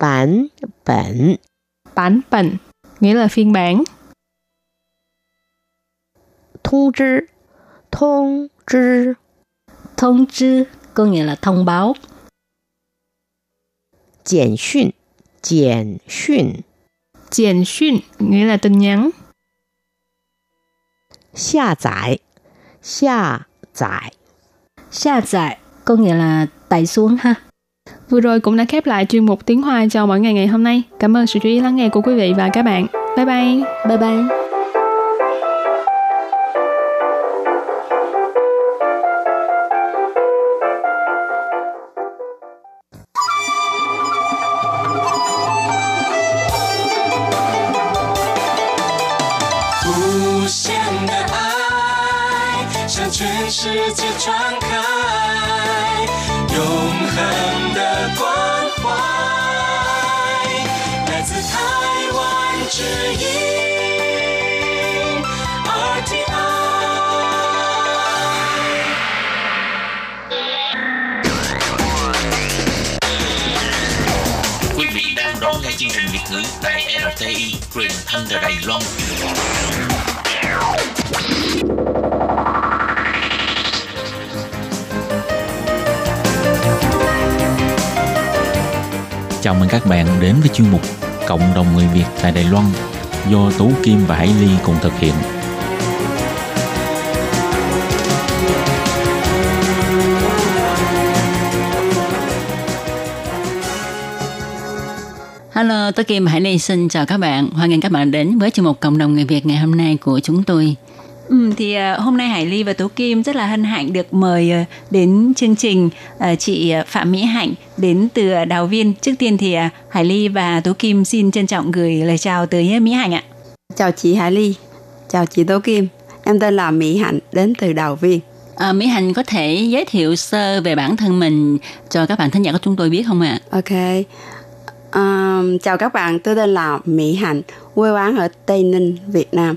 [SPEAKER 6] bản bản
[SPEAKER 5] Bản bệnh nghĩa là phiên bản.
[SPEAKER 6] 通知，通知，
[SPEAKER 2] Thông知có nghĩa là thông báo.
[SPEAKER 6] 简讯,简讯,
[SPEAKER 5] 简讯nghĩa là tin nhắn.
[SPEAKER 6] 下载, Hạ giải,
[SPEAKER 2] Sa giải có nghĩa là tải xuống ha.
[SPEAKER 5] Vừa rồi cũng đã khép lại chuyên mục tiếng Hoa cho mỗi ngày ngày hôm nay. Cảm ơn sự chú ý lắng nghe của quý vị và các bạn. Bye bye.
[SPEAKER 2] Bye bye.
[SPEAKER 7] Hãy 之音 RTI。
[SPEAKER 3] Quý vị đang đón nghe chương trình Việt ngữ tại RTI truyền thanh từ Đài Loan. Chào mừng các bạn đến với chuyên mục Cộng đồng người Việt tại Đài Loan do Tú Kim và Hải Ly cùng thực hiện.
[SPEAKER 8] Hello, tôi Kim Hải Ly xin chào các bạn. Hoan nghênh các bạn đến với chương mục Cộng đồng người Việt ngày hôm nay của chúng tôi.
[SPEAKER 9] Ừ, thì uh, hôm nay Hải Ly và Tố Kim rất là hân hạnh được mời uh, đến chương trình uh, chị Phạm Mỹ Hạnh đến từ uh, Đào Viên. Trước tiên thì uh, Hải Ly và Tố Kim xin trân trọng gửi lời chào tới Mỹ Hạnh ạ.
[SPEAKER 10] Chào chị Hải Ly, chào chị Tố Kim. Em tên là Mỹ Hạnh, đến từ Đào Viên.
[SPEAKER 8] À, Mỹ Hạnh có thể giới thiệu sơ về bản thân mình cho các bạn thính giả của chúng tôi biết không ạ?
[SPEAKER 10] Ok. Um, chào các bạn, tôi tên là Mỹ Hạnh, quê quán ở Tây Ninh, Việt Nam.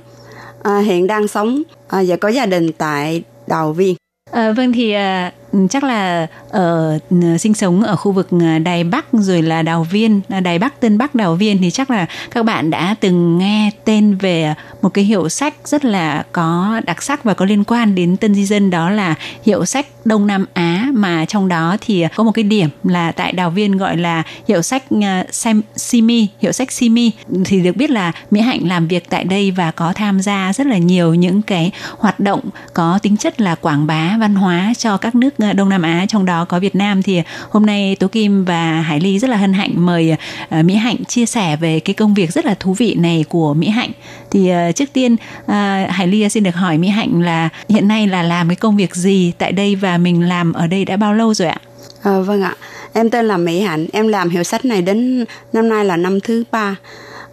[SPEAKER 10] À, hiện đang sống à, và có gia đình tại Đào Viên.
[SPEAKER 9] À, vâng thì à, Ừ, chắc là ở ừ, sinh sống ở khu vực à, Đài Bắc rồi là Đào Viên, à, Đài Bắc Tân Bắc Đào Viên thì chắc là các bạn đã từng nghe tên về một cái hiệu sách rất là có đặc sắc và có liên quan đến tân di dân đó là hiệu sách Đông Nam Á. Mà trong đó thì có một cái điểm là tại Đào Viên gọi là hiệu sách uh, Simi, hiệu sách Simi. Thì được biết là Mỹ Hạnh làm việc tại đây và có tham gia rất là nhiều những cái hoạt động có tính chất là quảng bá văn hóa cho các nước Đông Nam Á trong đó có Việt Nam. Thì hôm nay Tố Kim và Hải Ly rất là hân hạnh mời ờ, Mỹ Hạnh chia sẻ về cái công việc rất là thú vị này của Mỹ Hạnh. Thì ờ, trước tiên ờ, Hải Ly xin được hỏi Mỹ Hạnh là hiện nay là làm cái công việc gì tại đây và mình làm ở đây đã bao lâu rồi ạ?
[SPEAKER 10] À, vâng ạ, em tên là Mỹ Hạnh, em làm hiệu sách này đến năm nay là năm thứ ba.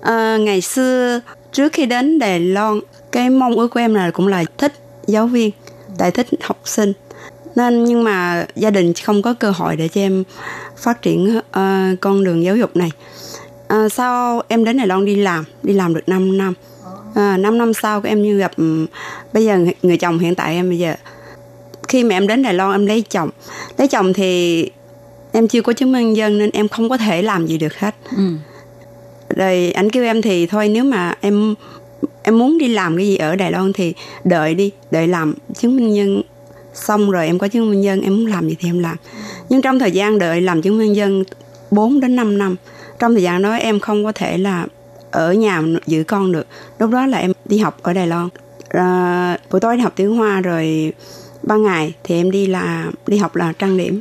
[SPEAKER 10] À, ngày xưa trước khi đến Đài Loan, cái mong ước của em là cũng là thích giáo viên, tại thích học sinh nên nhưng mà gia đình không có cơ hội để cho em phát triển uh, con đường giáo dục này. Uh, sau em đến Đài Loan đi làm đi làm được 5 năm. Uh, 5 năm sau em như gặp um, bây giờ người, người chồng hiện tại em bây giờ. Khi mà em đến Đài Loan em lấy chồng. Lấy chồng thì em chưa có chứng minh nhân dân nên em không có thể làm gì được hết.
[SPEAKER 8] Ừ.
[SPEAKER 10] rồi anh kêu em thì thôi nếu mà em em muốn đi làm cái gì ở Đài Loan thì đợi đi đợi làm chứng minh nhân xong rồi em có chứng minh nhân em muốn làm gì thì em làm. Nhưng trong thời gian đợi làm chứng minh nhân 4 đến 5 năm trong thời gian đó em không có thể là ở nhà giữ con được. Lúc đó là em đi học ở Đài Loan. À, buổi tối đi học tiếng Hoa rồi ban ngày thì em đi là đi học là trang điểm.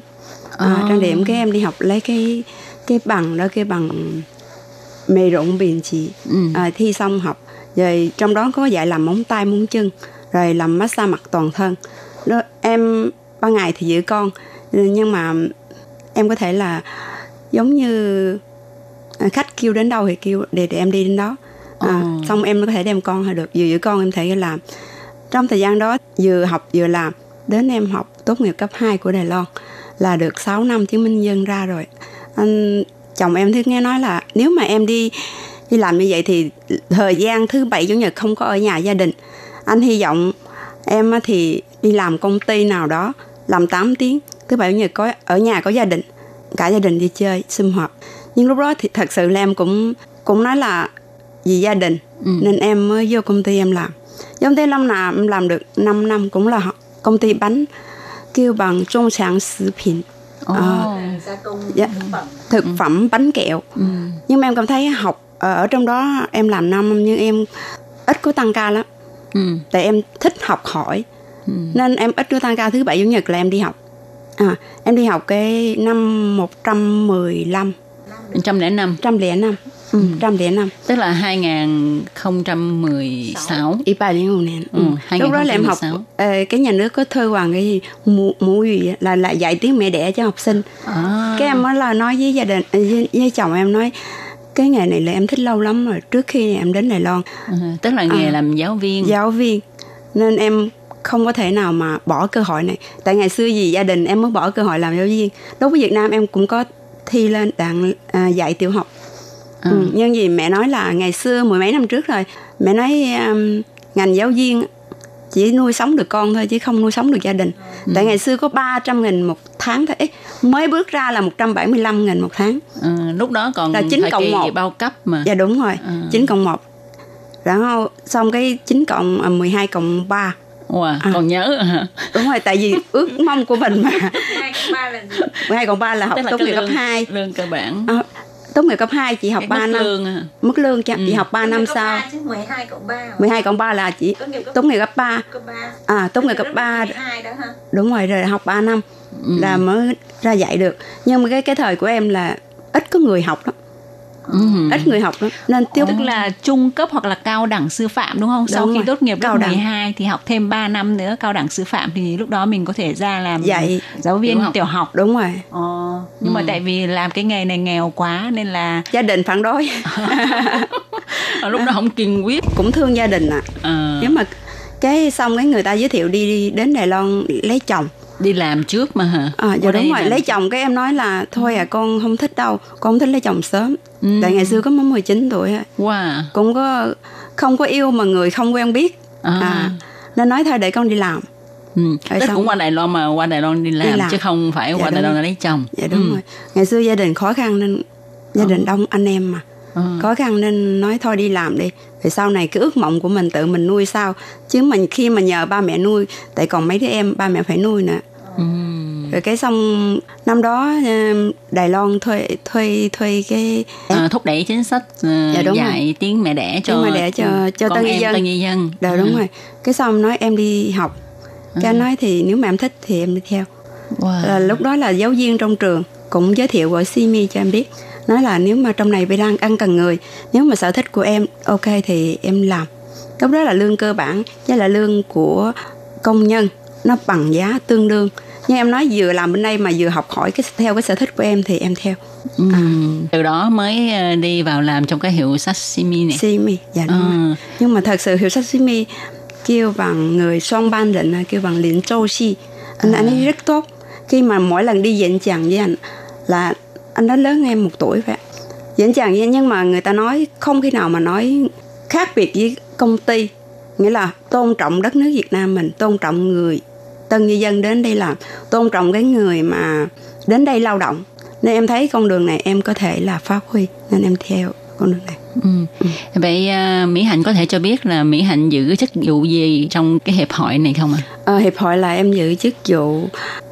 [SPEAKER 10] À,
[SPEAKER 8] Ờ.
[SPEAKER 10] trang điểm cái em đi học lấy cái cái bằng đó cái bằng mề rộng biển chỉ
[SPEAKER 8] Ừ.
[SPEAKER 10] à, thi xong học. Rồi trong đó có dạy làm móng tay móng chân rồi làm massage mặt toàn thân đó, em ban ngày thì giữ con. Nhưng mà em có thể là giống như à, khách kêu đến đâu thì kêu để, để em đi đến đó. À,
[SPEAKER 8] Ồ.
[SPEAKER 10] xong em có thể đem con hay được vừa giữ con em thể làm. Trong thời gian đó vừa học vừa làm đến em học tốt nghiệp cấp 2 của Đài Loan là được 6 năm chứng minh nhân dân ra rồi. Anh chồng em thì nghe nói là nếu mà em đi đi làm như vậy thì thời gian thứ bảy chủ nhật không có ở nhà gia đình. Anh hy vọng em thì đi làm công ty nào đó làm 8 tiếng thứ bảy chủ nhật có ở nhà có gia đình cả gia đình đi chơi sum họp. Nhưng lúc đó thì thật sự là em cũng cũng nói là vì gia đình
[SPEAKER 8] Ừ.
[SPEAKER 10] nên em mới vô công ty em làm. Công ty năm nào em làm được 5 năm cũng là công ty bánh kêu bằng trung sản 食品 Ờ, dạ, thực phẩm bánh kẹo.
[SPEAKER 8] Ừ.
[SPEAKER 10] nhưng mà em cảm thấy học ở trong đó em làm năm nhưng em ít có tăng ca lắm.
[SPEAKER 8] Ừ.
[SPEAKER 10] tại em thích học hỏi nên em ít có tăng ca thứ bảy chủ nhật là em đi học. À, em đi học cái năm 115
[SPEAKER 8] 105
[SPEAKER 10] 105 ừ, 105
[SPEAKER 8] tức là 2016
[SPEAKER 10] ý bà liên hồn nè.
[SPEAKER 8] Ừ,
[SPEAKER 10] lúc đó là em học
[SPEAKER 8] 2016.
[SPEAKER 10] ờ, cái nhà nước có thơ hoàng cái gì? Mũ mũ gì là lại dạy tiếng mẹ đẻ cho học sinh.
[SPEAKER 8] À.
[SPEAKER 10] cái em mới là nói với gia đình với, với chồng em nói cái nghề này là em thích lâu lắm rồi trước khi em đến Đài Loan.
[SPEAKER 8] À, tức là nghề
[SPEAKER 10] À.
[SPEAKER 8] làm giáo viên.
[SPEAKER 10] Giáo viên. Nên em không có thể nào mà bỏ cơ hội này. Tại ngày xưa gì gia đình em mới bỏ cơ hội làm giáo viên. Đối với Việt Nam em cũng có thi lên đặng à, dạy tiểu học.
[SPEAKER 8] À.
[SPEAKER 10] ừ, nhưng gì mẹ nói là ngày xưa mười mấy năm trước rồi mẹ nói um, ngành giáo viên chỉ nuôi sống được con thôi chứ không nuôi sống được gia đình. Tại ngày xưa có 300 nghìn một tháng thôi Ê, mới bước ra là 175 nghìn một tháng.
[SPEAKER 8] À, lúc đó còn
[SPEAKER 10] Là chín cộng một.
[SPEAKER 8] bao cấp mà.
[SPEAKER 10] Dạ đúng rồi
[SPEAKER 8] À.
[SPEAKER 10] 9 cộng 1然後 xong cái 9 cộng à, 12 cộng 3
[SPEAKER 8] wow,
[SPEAKER 10] À.
[SPEAKER 8] còn nhớ hả?
[SPEAKER 10] Đúng rồi tại vì ước mong của mình mà. 12 cộng 3 là học
[SPEAKER 8] là
[SPEAKER 10] tốt nghiệp cấp
[SPEAKER 8] lương,
[SPEAKER 10] 2
[SPEAKER 8] lương cơ bản.
[SPEAKER 10] À, tốt nghiệp cấp 2 chị học
[SPEAKER 8] Cái
[SPEAKER 10] 3
[SPEAKER 8] mức
[SPEAKER 10] năm.
[SPEAKER 8] lương à.
[SPEAKER 10] mức lương cho chị
[SPEAKER 8] Ừ.
[SPEAKER 10] học 3 năm sau.
[SPEAKER 11] 12 cộng 3
[SPEAKER 10] 12 cộng 3 là chị tốt nghiệp cấp 3
[SPEAKER 11] cấp 3
[SPEAKER 10] à tốt nghiệp cấp 3
[SPEAKER 11] 12 đó ha
[SPEAKER 10] đúng rồi rồi học 3 năm
[SPEAKER 8] Ừ.
[SPEAKER 10] là mới ra dạy được. Nhưng mà cái cái thời của em là ít có người học lắm
[SPEAKER 8] Ừ.
[SPEAKER 10] ít người học lắm nên tiếp
[SPEAKER 9] tức là trung cấp hoặc là cao đẳng sư phạm đúng không? Sau
[SPEAKER 10] Đúng
[SPEAKER 9] khi
[SPEAKER 10] rồi.
[SPEAKER 9] tốt nghiệp lớp
[SPEAKER 10] Cao đẳng.
[SPEAKER 9] 12 thì học thêm 3 năm nữa cao đẳng sư phạm thì lúc đó mình có thể ra làm
[SPEAKER 10] Dạy.
[SPEAKER 9] giáo viên
[SPEAKER 8] Tiểu
[SPEAKER 9] tiểu
[SPEAKER 8] học.
[SPEAKER 10] đúng rồi
[SPEAKER 9] Ờ, nhưng mà tại vì làm cái nghề này nghèo quá nên là
[SPEAKER 10] gia đình phản đối
[SPEAKER 8] À, lúc đó không kiên quyết
[SPEAKER 10] cũng thương gia đình ạ
[SPEAKER 8] à,
[SPEAKER 10] nếu mà cái xong cái người ta giới thiệu đi, đi đến Đài Loan lấy chồng
[SPEAKER 8] đi làm trước mà hả?
[SPEAKER 10] À, dạ đúng rồi. lấy chồng cái em nói là thôi à con không thích đâu con không thích lấy chồng sớm.
[SPEAKER 8] Ừ.
[SPEAKER 10] tại ngày xưa có mới 19 tuổi
[SPEAKER 8] wow.
[SPEAKER 10] Cũng có không có yêu mà người không quen biết.
[SPEAKER 8] À.
[SPEAKER 10] à, nên nói thôi để con đi làm.
[SPEAKER 8] Ừ.
[SPEAKER 10] Rồi
[SPEAKER 8] Tức
[SPEAKER 10] xong-
[SPEAKER 8] cũng qua Đài Loan mà qua Đài Loan đi làm,
[SPEAKER 10] làm.
[SPEAKER 8] chứ không phải
[SPEAKER 10] Dạ
[SPEAKER 8] qua Đài. Loan là lấy chồng.
[SPEAKER 10] Dạ đúng
[SPEAKER 8] Ừ.
[SPEAKER 10] rồi. Ngày xưa gia đình khó khăn nên gia đình đông anh em mà.
[SPEAKER 8] Ờ.
[SPEAKER 10] khó khăn nên nói thôi đi làm đi. Rồi sau này cái ước mộng của mình tự mình nuôi sao? Chứ mình khi mà nhờ ba mẹ nuôi tại còn mấy đứa em ba mẹ phải nuôi nữa
[SPEAKER 8] Ừ.
[SPEAKER 10] rồi cái xong năm đó ờ, Đài Loan thuê thuê thuê cái
[SPEAKER 8] À, thúc đẩy chính sách ờ,
[SPEAKER 10] Dạ, đúng
[SPEAKER 8] dạy tiếng mẹ đẻ cho
[SPEAKER 10] Tiếng mẹ đẻ cho- cho
[SPEAKER 8] con
[SPEAKER 10] tân di dân.
[SPEAKER 8] tân di dân.
[SPEAKER 10] Dạ đúng
[SPEAKER 8] Ừ.
[SPEAKER 10] rồi. Cái xong nói em đi học. Cái anh nói thì nếu mà em thích thì em đi theo.
[SPEAKER 8] Wow.
[SPEAKER 10] là lúc đó là giáo viên trong trường cũng giới thiệu gọi Simi cho em biết. Nói là nếu mà trong này bị đang ăn cần người nếu mà sở thích của em ok thì em làm. Lúc đó là lương cơ bản với là lương của công nhân nó bằng giá tương đương. Nhưng em nói vừa làm bên đây mà vừa học hỏi cái theo cái sở thích của em thì em theo.
[SPEAKER 8] Ừ. từ đó mới ờ, đi vào làm trong cái hiệu sashimi này.
[SPEAKER 10] Simi dạ đúng rồi.
[SPEAKER 8] à,
[SPEAKER 10] nhưng mà thật sự hiệu sashimi kêu bằng người son ban định kêu bằng liền châu si anh anh ấy rất tốt. Khi mà mỗi lần đi diễn chàng với anh là anh đó lớn hơn em một tuổi vậy diễn chàng với nhưng mà người ta nói không khi nào mà nói khác biệt với công ty. Nghĩa là tôn trọng đất nước Việt Nam mình tôn trọng người tân di dân đến đây làm tôn trọng cái người mà đến đây lao động. Nên em thấy con đường này em có thể là phát huy nên em theo con đường này.
[SPEAKER 8] Ừ. vậy ờ, Mỹ Hạnh có thể cho biết là Mỹ Hạnh giữ chức vụ gì trong cái hiệp hội này không ạ?
[SPEAKER 10] Ờ, hiệp hội là em giữ chức vụ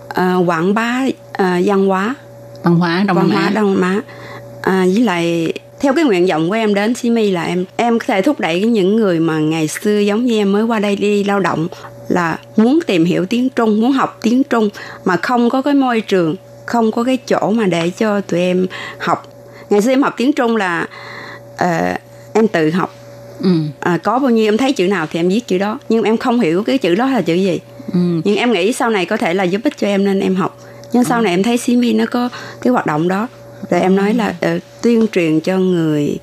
[SPEAKER 10] ờ, quảng bá ờ, văn hóa.
[SPEAKER 8] Văn hóa đông
[SPEAKER 10] văn hóa
[SPEAKER 8] Á.
[SPEAKER 10] Đông Á. À, với lại theo cái nguyện vọng của em đến Simi là em em có thể thúc đẩy những người mà ngày xưa giống như em mới qua đây đi lao động là muốn tìm hiểu tiếng Trung muốn học tiếng Trung mà không có cái môi trường không có cái chỗ mà để cho tụi em học. Ngày xưa em học tiếng Trung là ờ, em tự học.
[SPEAKER 8] Ừ.
[SPEAKER 10] à, có bao nhiêu em thấy chữ nào thì em viết chữ đó nhưng em không hiểu cái chữ đó là chữ gì.
[SPEAKER 8] Ừ.
[SPEAKER 10] nhưng em nghĩ sau này có thể là giúp ích cho em nên em học. Nhưng sau này em thấy Simi nó có cái hoạt động đó. Rồi em nói là ờ, tuyên truyền cho người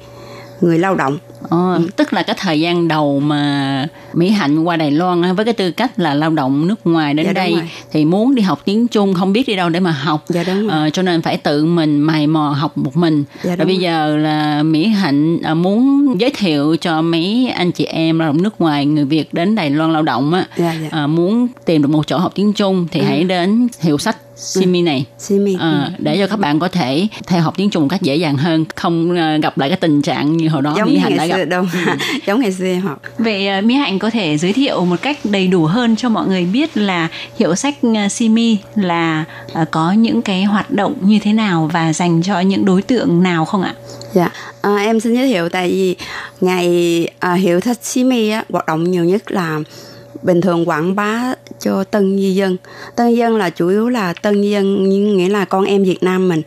[SPEAKER 10] người lao động
[SPEAKER 8] Ờ, tức là cái thời gian đầu mà Mỹ Hạnh qua Đài Loan với cái tư cách là lao động nước ngoài đến
[SPEAKER 10] Dạ,
[SPEAKER 8] đây thì muốn đi học tiếng Trung không biết đi đâu để mà học.
[SPEAKER 10] Dạ đúng rồi.
[SPEAKER 8] Ờ, cho nên phải tự mình mày mò học một mình.
[SPEAKER 10] Dạ,
[SPEAKER 8] rồi bây
[SPEAKER 10] rồi.
[SPEAKER 8] giờ là Mỹ Hạnh à, muốn giới thiệu cho mấy anh chị em lao động nước ngoài người Việt đến Đài Loan lao động á
[SPEAKER 10] dạ dạ.
[SPEAKER 8] à, muốn tìm được một chỗ học tiếng Trung thì hãy đến hiệu sách Simi này.
[SPEAKER 10] Simi.
[SPEAKER 8] À, để cho các bạn có thể theo học tiếng Trung một cách dễ dàng hơn không à, gặp lại cái tình trạng như hồi đó
[SPEAKER 10] giống
[SPEAKER 8] Mỹ
[SPEAKER 10] như
[SPEAKER 8] Hạnh đã gặp.
[SPEAKER 10] đâu giống ngày xưa em học
[SPEAKER 9] Vậy ờ, Mỹ Hạnh có thể giới thiệu một cách đầy đủ hơn cho mọi người biết là hiệu sách ờ, Simi là ờ, có những cái hoạt động như thế nào và dành cho những đối tượng nào không ạ?
[SPEAKER 10] Dạ, à, em xin giới thiệu tại vì ngày à, hiệu sách Simi á, hoạt động nhiều nhất là bình thường quảng bá cho tân di dân. Tân dân là chủ yếu là tân di dân nghĩa là con em Việt Nam mình.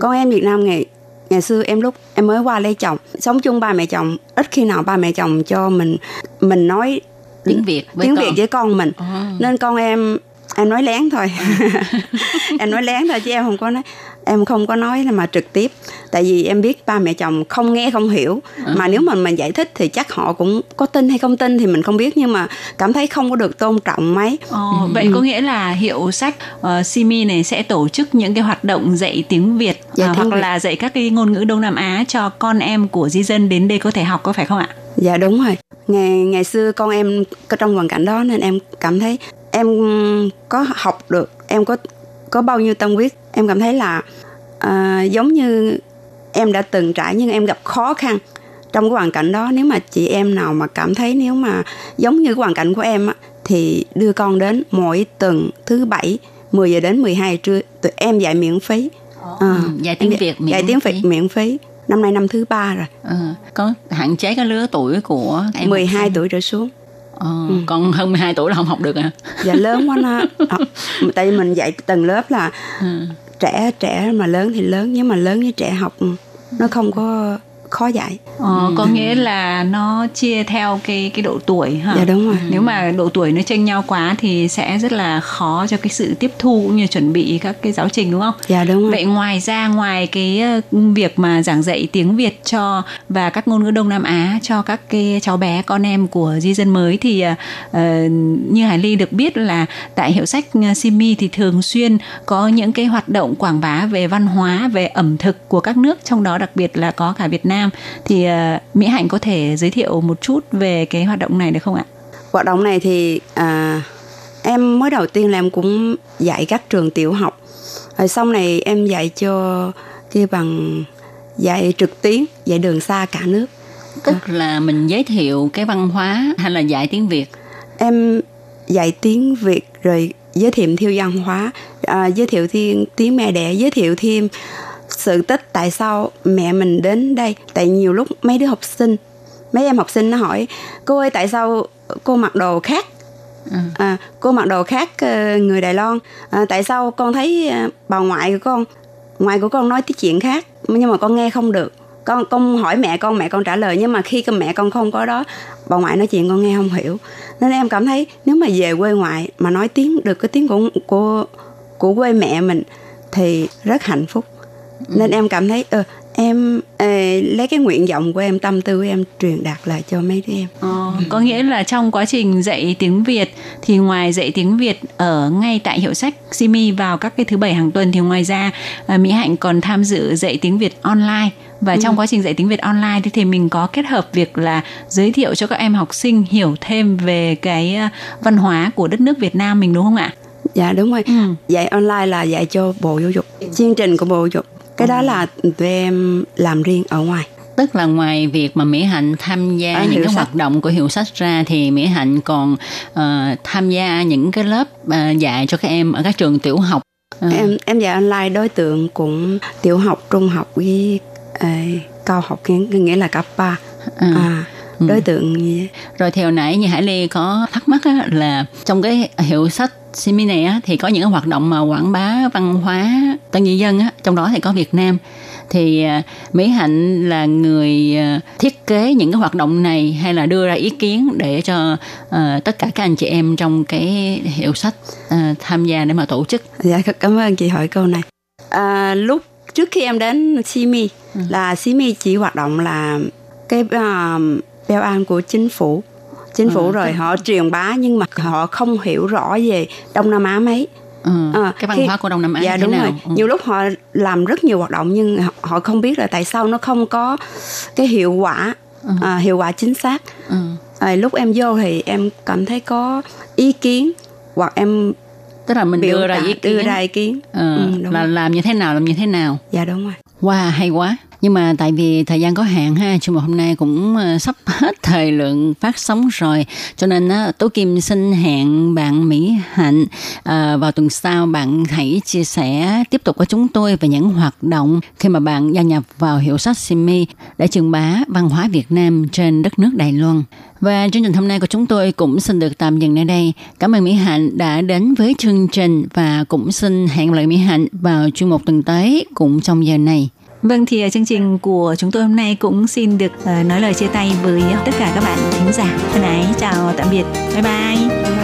[SPEAKER 10] Con em Việt Nam ngày ngày xưa em lúc em mới qua lấy chồng, sống chung ba mẹ chồng, ít khi nào ba mẹ chồng cho mình mình nói
[SPEAKER 8] Tiếng Việt với
[SPEAKER 10] tiếng
[SPEAKER 8] con.
[SPEAKER 10] Việt với con mình.
[SPEAKER 8] À.
[SPEAKER 10] Nên con em em nói lén thôi. em nói lén thôi chứ em không có nói em không có nói mà trực tiếp. Tại vì em biết ba mẹ chồng không nghe không hiểu. Mà nếu mà mình giải thích thì chắc họ cũng có tin hay không tin thì mình không biết. Nhưng mà cảm thấy không có được tôn trọng mấy.
[SPEAKER 9] Ờ, Vậy có nghĩa là hiệu sách uh, Simi này sẽ tổ chức những cái hoạt động dạy tiếng Việt
[SPEAKER 10] Dạy tiếng
[SPEAKER 9] hoặc
[SPEAKER 10] Việt.
[SPEAKER 9] là dạy các cái ngôn ngữ Đông Nam Á cho con em của di dân đến đây có thể học có phải không ạ?
[SPEAKER 10] dạ đúng rồi. Ngày ngày xưa con em có trong hoàn cảnh đó nên em cảm thấy em có học được em có có bao nhiêu tâm huyết em cảm thấy là à, giống như em đã từng trải nhưng em gặp khó khăn trong cái hoàn cảnh đó. Nếu mà chị em nào mà cảm thấy nếu mà giống như cái hoàn cảnh của em á, thì đưa con đến mỗi tuần thứ bảy 10 giờ đến 12 trưa tụi em dạy miễn phí. À,
[SPEAKER 8] Ừ, dạy tiếng Việt miễn
[SPEAKER 10] dạy tiếng
[SPEAKER 8] phí.
[SPEAKER 10] Việt miễn phí. Năm nay năm thứ ba rồi.
[SPEAKER 8] Ờ, có hạn chế cái lứa tuổi của em
[SPEAKER 10] 12
[SPEAKER 8] học sinh.
[SPEAKER 10] tuổi trở xuống.
[SPEAKER 8] Ờ, còn hơn 12 tuổi là không học được à
[SPEAKER 10] dạ lớn quá nó. Học, tại vì mình dạy từng lớp là
[SPEAKER 8] Ừ
[SPEAKER 10] trẻ trẻ mà lớn thì lớn, nhưng mà lớn với trẻ học, nó không có khó dạy
[SPEAKER 9] Ờ, Có nghĩa là nó chia theo cái cái độ tuổi ha.
[SPEAKER 10] dạ đúng rồi.
[SPEAKER 9] Nếu mà độ tuổi nó chênh nhau quá thì sẽ rất là khó cho cái sự tiếp thu cũng như chuẩn bị các cái giáo trình đúng không?
[SPEAKER 10] dạ đúng rồi.
[SPEAKER 9] Vậy ngoài ra ngoài cái ờ, việc mà giảng dạy tiếng Việt cho và các ngôn ngữ Đông Nam Á cho các cái cháu bé con em của di dân mới thì ờ, như Hải Ly được biết là tại hiệu sách Simi thì thường xuyên có những cái hoạt động quảng bá về văn hóa về ẩm thực của các nước trong đó đặc biệt là có cả Việt Nam thì ờ, Mỹ Hạnh có thể giới thiệu một chút về cái hoạt động này được không ạ?
[SPEAKER 10] hoạt động này thì à, em mới đầu tiên là em cũng dạy các trường tiểu học. Rồi sau này em dạy cho kia bằng dạy trực tuyến dạy đường xa cả nước.
[SPEAKER 8] Tức là mình giới thiệu cái văn hóa hay là dạy tiếng Việt?
[SPEAKER 10] Em dạy tiếng Việt rồi giới thiệu thêm văn hóa à, giới thiệu thêm tiếng mẹ đẻ giới thiệu thêm sự tích tại sao mẹ mình đến đây? Tại nhiều lúc mấy đứa học sinh mấy em học sinh nó hỏi cô ơi tại sao cô mặc đồ khác? À, cô mặc đồ khác ờ, người Đài Loan. À, tại sao con thấy ờ, bà ngoại của con ngoại của con nói tiếng chuyện khác? Nhưng mà con nghe không được. Con con hỏi mẹ con mẹ con trả lời nhưng mà khi mẹ con không có đó bà ngoại nói chuyện con nghe không hiểu. Nên em cảm thấy nếu mà về quê ngoại mà nói tiếng được cái tiếng của của của quê mẹ mình thì rất hạnh phúc nên em cảm thấy ờ, em ờ, lấy cái nguyện vọng của em tâm tư của em truyền đạt lại cho mấy đứa em.
[SPEAKER 9] Ờ, có nghĩa là trong quá trình dạy tiếng Việt thì ngoài dạy tiếng Việt ở ngay tại hiệu sách Simi vào các cái thứ bảy hàng tuần thì ngoài ra à, Mỹ Hạnh còn tham dự dạy tiếng Việt online. Và trong quá trình dạy tiếng Việt online thì, thì mình có kết hợp việc là giới thiệu cho các em học sinh hiểu thêm về cái à, văn hóa của đất nước Việt Nam mình đúng không ạ?
[SPEAKER 10] dạ đúng rồi.
[SPEAKER 9] Ừ.
[SPEAKER 10] dạy online là dạy cho bộ giáo dục. Chương trình của bộ giáo dục cái đó là tụi em làm riêng ở ngoài
[SPEAKER 8] tức là ngoài việc mà Mỹ Hạnh tham gia
[SPEAKER 10] À,
[SPEAKER 8] những cái
[SPEAKER 10] sách.
[SPEAKER 8] hoạt động của hiệu sách ra thì Mỹ Hạnh còn ờ, tham gia những cái lớp ờ, dạy cho các em ở các trường tiểu học Ờ,
[SPEAKER 10] em em dạy online đối tượng cũng tiểu học trung học với ờ, cao học nghĩa, nghĩa là cấp ba
[SPEAKER 8] ờ.
[SPEAKER 10] à, đối tượng vậy.
[SPEAKER 8] Rồi theo nãy như Hải Ly có thắc mắc á, là trong cái hiệu sách Simi này á, thì có những cái hoạt động mà quảng bá văn hóa tân di dân á, trong đó thì có Việt Nam. Thì à, Mỹ Hạnh là người à, thiết kế những cái hoạt động này hay là đưa ra ý kiến để cho à, tất cả các anh chị em trong cái hiệu sách à, tham gia để mà tổ chức?
[SPEAKER 10] Dạ cảm ơn chị hỏi câu này. À, lúc trước khi em đến Simi là Simi chỉ hoạt động là cái uh, beo an của chính phủ chính phủ rồi họ truyền bá nhưng mà họ không hiểu rõ về Đông Nam Á mấy.
[SPEAKER 8] Ừ,
[SPEAKER 10] À,
[SPEAKER 8] cái văn
[SPEAKER 10] khi-
[SPEAKER 8] hóa của Đông Nam Á
[SPEAKER 10] dạ đúng
[SPEAKER 8] nào?
[SPEAKER 10] rồi.
[SPEAKER 8] Ừ.
[SPEAKER 10] nhiều lúc họ làm rất nhiều hoạt động nhưng họ, không biết là tại sao nó không có cái hiệu quả à, hiệu quả chính xác.
[SPEAKER 8] Ừ.
[SPEAKER 10] à, lúc em vô thì em cảm thấy có ý kiến hoặc em
[SPEAKER 8] tức là mình
[SPEAKER 10] biểu
[SPEAKER 8] đưa ra ý kiến.
[SPEAKER 10] đưa ra ý kiến. Ừ, đúng
[SPEAKER 8] là
[SPEAKER 10] rồi.
[SPEAKER 8] làm như thế nào làm như thế nào?
[SPEAKER 10] Dạ đúng rồi.
[SPEAKER 8] Wow, hay quá. Nhưng mà tại vì thời gian có hạn ha, chương mục hôm nay cũng ờ, sắp hết thời lượng phát sóng rồi, cho nên á, Tố Kim xin hẹn bạn Mỹ Hạnh à, vào tuần sau bạn hãy chia sẻ tiếp tục với chúng tôi về những hoạt động khi mà bạn gia nhập vào hiệu sách Simi để truyền bá văn hóa Việt Nam trên đất nước Đài Loan. Và chương trình hôm nay của chúng tôi cũng xin được tạm dừng nơi đây. Cảm ơn Mỹ Hạnh đã đến với chương trình và cũng xin hẹn lại Mỹ Hạnh vào chuyên mục tuần tới cũng trong giờ này.
[SPEAKER 9] Vâng thì ờ, chương trình của chúng tôi hôm nay cũng xin được ờ, nói lời chia tay với tất cả các bạn thính giả. Thân ái chào tạm biệt. Bye bye.
[SPEAKER 10] Bye bye.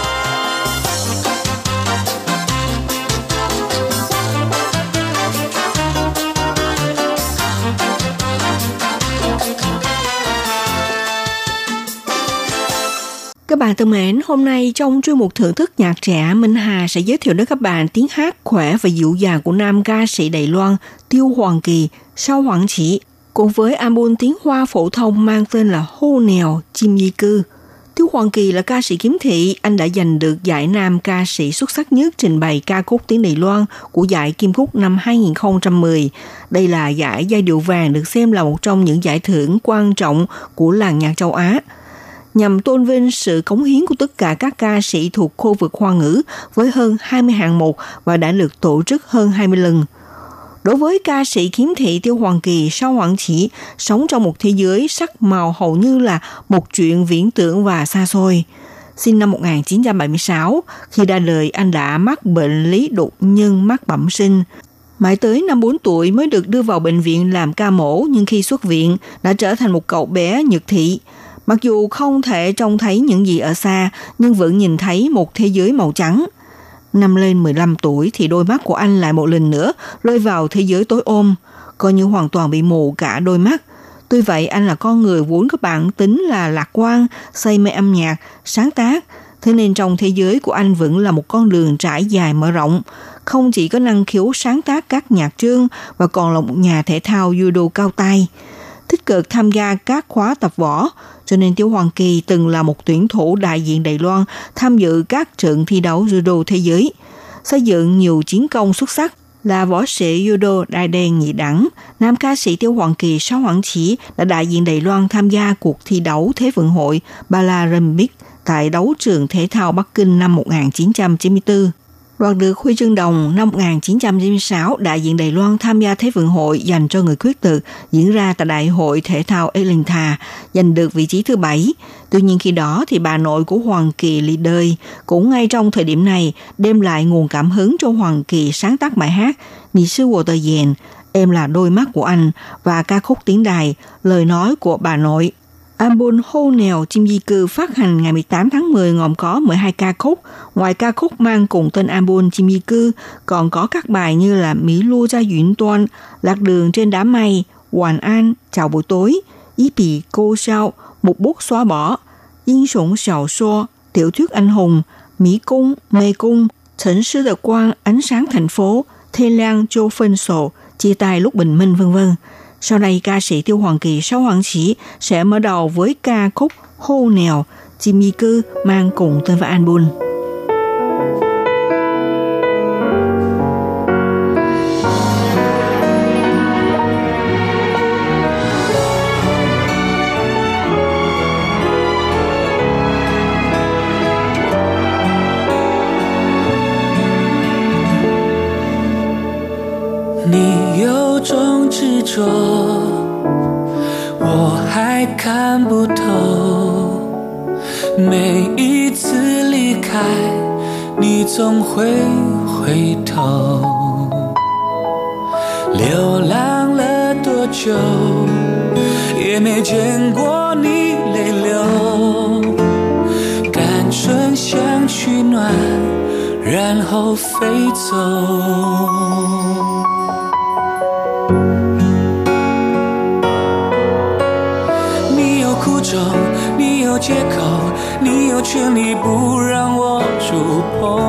[SPEAKER 1] Bạn thân mến, hôm nay trong chuyên mục thưởng thức nhạc trẻ, Minh Hà sẽ giới thiệu đến các bạn tiếng hát khỏe và dịu dàng của nam ca sĩ Đài Loan Tiêu Hoàng Kỳ, sau Hoàng Chỉ, cùng với album tiếng Hoa phổ thông mang tên là Hô Nèo Chim Di Cư. Tiêu Hoàng Kỳ là ca sĩ kiếm thị, anh đã giành được giải nam ca sĩ xuất sắc nhất trình bày ca khúc tiếng Đài Loan của giải Kim Khúc năm 2010. Đây là giải giai điệu vàng được xem là một trong những giải thưởng quan trọng của làng nhạc châu Á nhằm tôn vinh sự cống hiến của tất cả các ca sĩ thuộc khu vực Hoa ngữ với hơn 20 hạng mục và đã được tổ chức hơn 20 lần. Đối với ca sĩ kiếm thị Tiêu Hoàng Kỳ sau Hoàng Chỉ sống trong một thế giới sắc màu hầu như là một chuyện viễn tưởng và xa xôi. Sinh năm 1976, khi ra đời anh đã mắc bệnh lý đột nhân mắc bẩm sinh. Mãi tới năm 4 tuổi mới được đưa vào bệnh viện làm ca mổ nhưng khi xuất viện đã trở thành một cậu bé nhược thị. Mặc dù không thể trông thấy những gì ở xa, nhưng vẫn nhìn thấy một thế giới màu trắng. Năm lên 15 tuổi thì đôi mắt của anh lại một lần nữa rơi vào thế giới tối ôm, coi như hoàn toàn bị mù cả đôi mắt. Tuy vậy anh là con người vốn có bản tính là lạc quan, say mê âm nhạc, sáng tác, thế nên trong thế giới của anh vẫn là một con đường trải dài mở rộng. Không chỉ có năng khiếu sáng tác các nhạc chương và còn là một nhà thể thao judo cao tay tích cực tham gia các khóa tập võ, cho nên Tiêu Hoàng Kỳ từng là một tuyển thủ đại diện Đài Loan tham dự các trận thi đấu judo thế giới, xây dựng nhiều chiến công xuất sắc là võ sĩ judo đại đen nhị đẳng, nam ca sĩ Tiêu Hoàng Kỳ Sáu Hoàng Chỉ đã đại diện Đài Loan tham gia cuộc thi đấu Thế vận hội Paralympic tại đấu trường thể thao Bắc Kinh năm 1994. Đoạt được huy chương đồng năm 1996, đại diện Đài Loan tham gia Thế vận hội dành cho người khuyết tật diễn ra tại Đại hội Thể thao Elintha, giành được vị trí thứ bảy. Tuy nhiên khi đó thì bà nội của Hoàng Kỳ lì đời cũng ngay trong thời điểm này đem lại nguồn cảm hứng cho Hoàng Kỳ sáng tác bài hát Nì sư của tờ dền, Em là đôi mắt của anh và ca khúc tiếng đài, lời nói của bà nội. Album Hô Nèo Chim Di Cư phát hành ngày 18 tháng 10 gồm có 12 ca khúc. Ngoài ca khúc mang cùng tên album Chim Di Cư, còn có các bài như là Mỹ Lu Gia Duyện Tuan, Lạc Đường Trên Đá Mây, Hoàn An, Chào Buổi Tối, Ý Bì Cô Sao, Một Bút Xóa Bỏ, Yên Sủng Sào Xô, Tiểu Thuyết Anh Hùng, Mỹ Cung, Mê Cung, Thỉnh Sư Đợt Quang, Ánh Sáng Thành Phố, Thê Lan Châu Phân Sổ, Chia Tay Lúc Bình Minh, vân vân sau này ca sĩ Tiêu Hoàng Kỳ Sáu Hoàng Sĩ sẽ mở đầu với ca khúc Hô Nèo, Jimmy Cư mang cùng tên và album.
[SPEAKER 7] 着，我还看不透。每一次离开，你总会回头。流浪了多久，也没见过你泪流。单纯想取暖，然后飞走。借口，你有权利不让我触碰。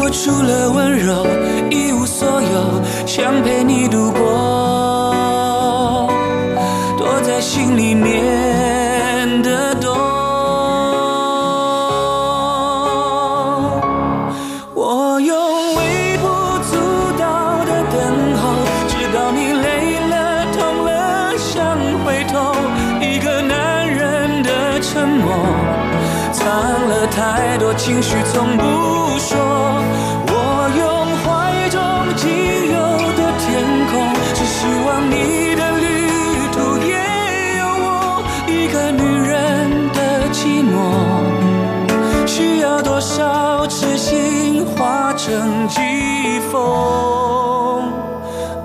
[SPEAKER 7] 我除了温柔一无所有，想陪你度过，太多情绪，从不说。我用怀中仅有的天空，只希望你的旅途也有我。一个女人的寂寞。需要多少痴心化成疾风，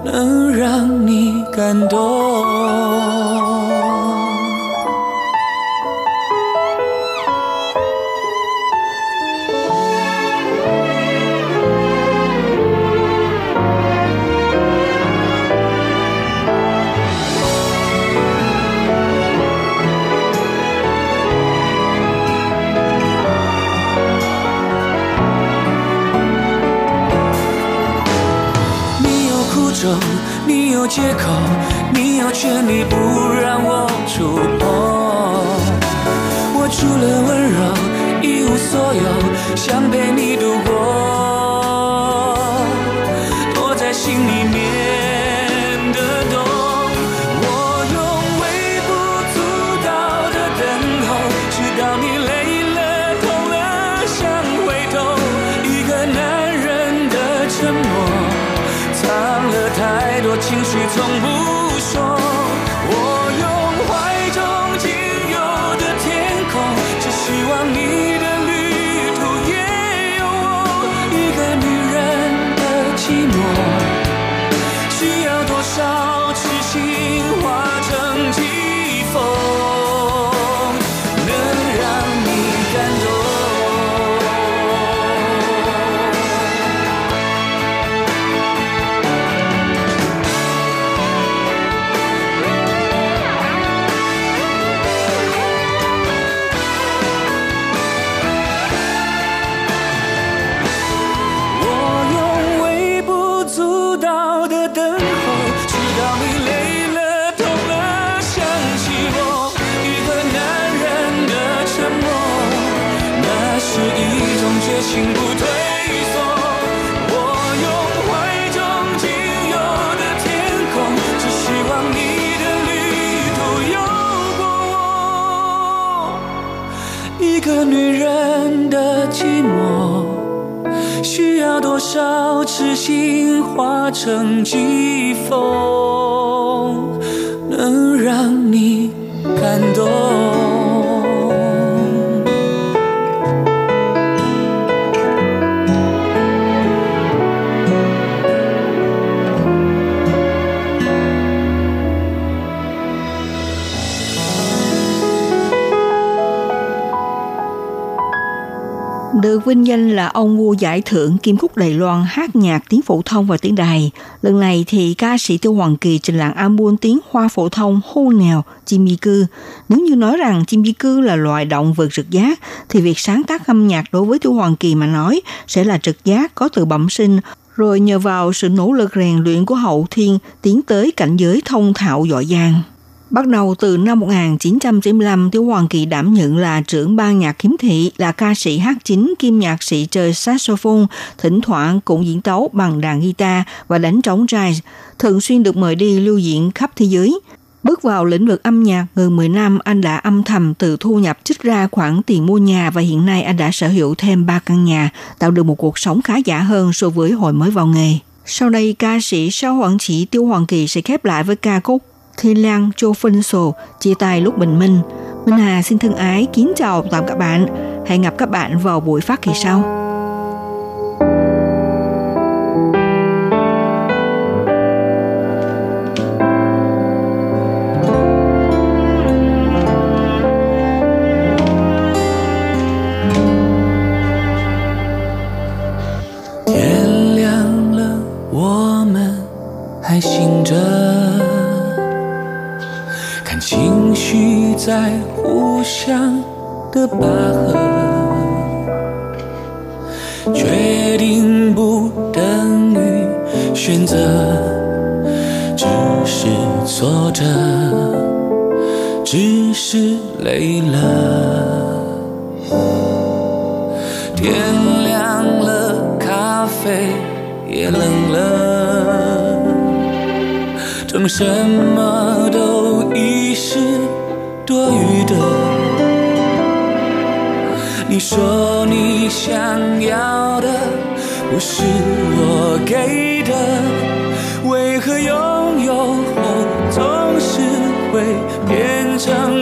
[SPEAKER 7] 能让你感动？借口，你有权利不让我触碰。我除了温柔一无所有，想陪你心，不退缩。我用怀中仅有的天空，只希望你的旅途有过我。一个女人的寂寞。需要多少痴心化成疾风，能让
[SPEAKER 1] ？Được vinh danh là ông vua giải thưởng Kim Cúc Đài Loan hát nhạc tiếng phổ thông và tiếng đài. Lần này thì ca sĩ Tiêu Hoàng Kỳ trình làng album tiếng hoa phổ thông hô nèo chim di cư. Nếu như nói rằng chim di cư là loài động vật trực giác, thì việc sáng tác âm nhạc đối với Tiêu Hoàng Kỳ mà nói sẽ là trực giác có từ bẩm sinh rồi nhờ vào sự nỗ lực rèn luyện của hậu thiên tiến tới cảnh giới thông thạo giỏi giang. Bắt đầu từ năm 1995, Tiểu Hoàng Kỳ đảm nhận là trưởng ban nhạc kiếm thị, là ca sĩ hát chính, kim nhạc sĩ chơi saxophone, thỉnh thoảng cũng diễn tấu bằng đàn guitar và đánh trống jazz, thường xuyên được mời đi lưu diễn khắp thế giới. Bước vào lĩnh vực âm nhạc gần 10 năm, anh đã âm thầm từ thu nhập trích ra khoản tiền mua nhà và hiện nay anh đã sở hữu thêm 3 căn nhà, tạo được một cuộc sống khá giả hơn so với hồi mới vào nghề. Sau đây, ca sĩ Sao Hoàng Chỉ Tiêu Hoàng Kỳ sẽ khép lại với ca khúc Thi Lan chô Phân Sổ chia tay lúc bình minh. Minh Hà xin thân ái kính chào tạm các bạn. Hẹn gặp các bạn vào buổi phát kỳ sau.
[SPEAKER 7] 的疤痕，决定不等于选择，只是挫折，只是累了。天亮了，咖啡也冷了，等什你想要的不是我给的。为何拥有后总是会变成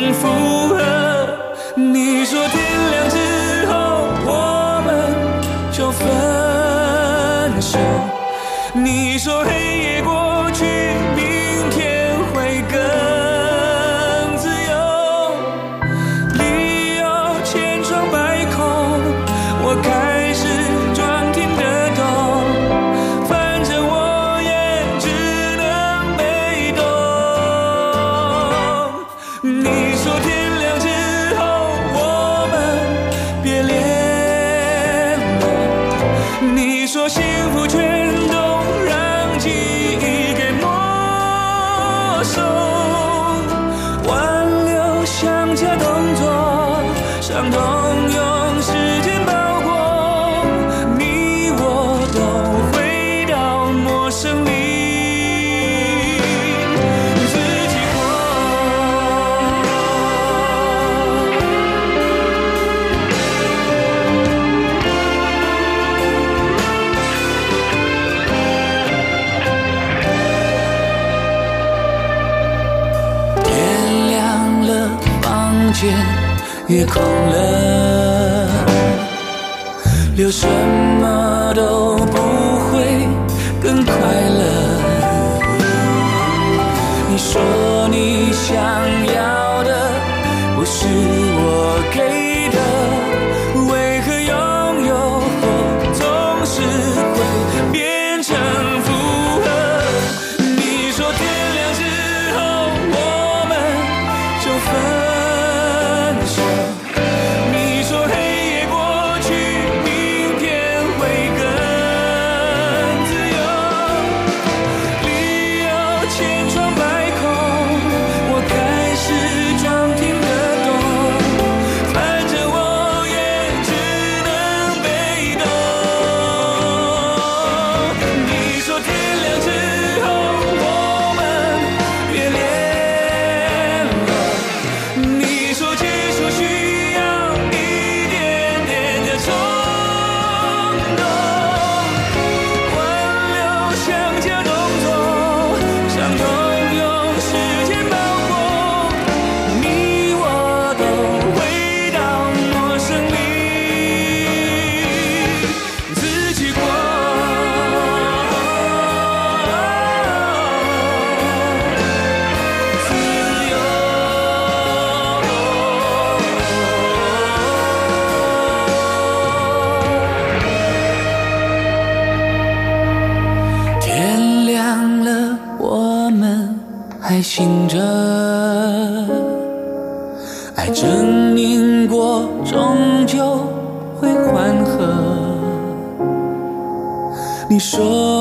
[SPEAKER 7] 说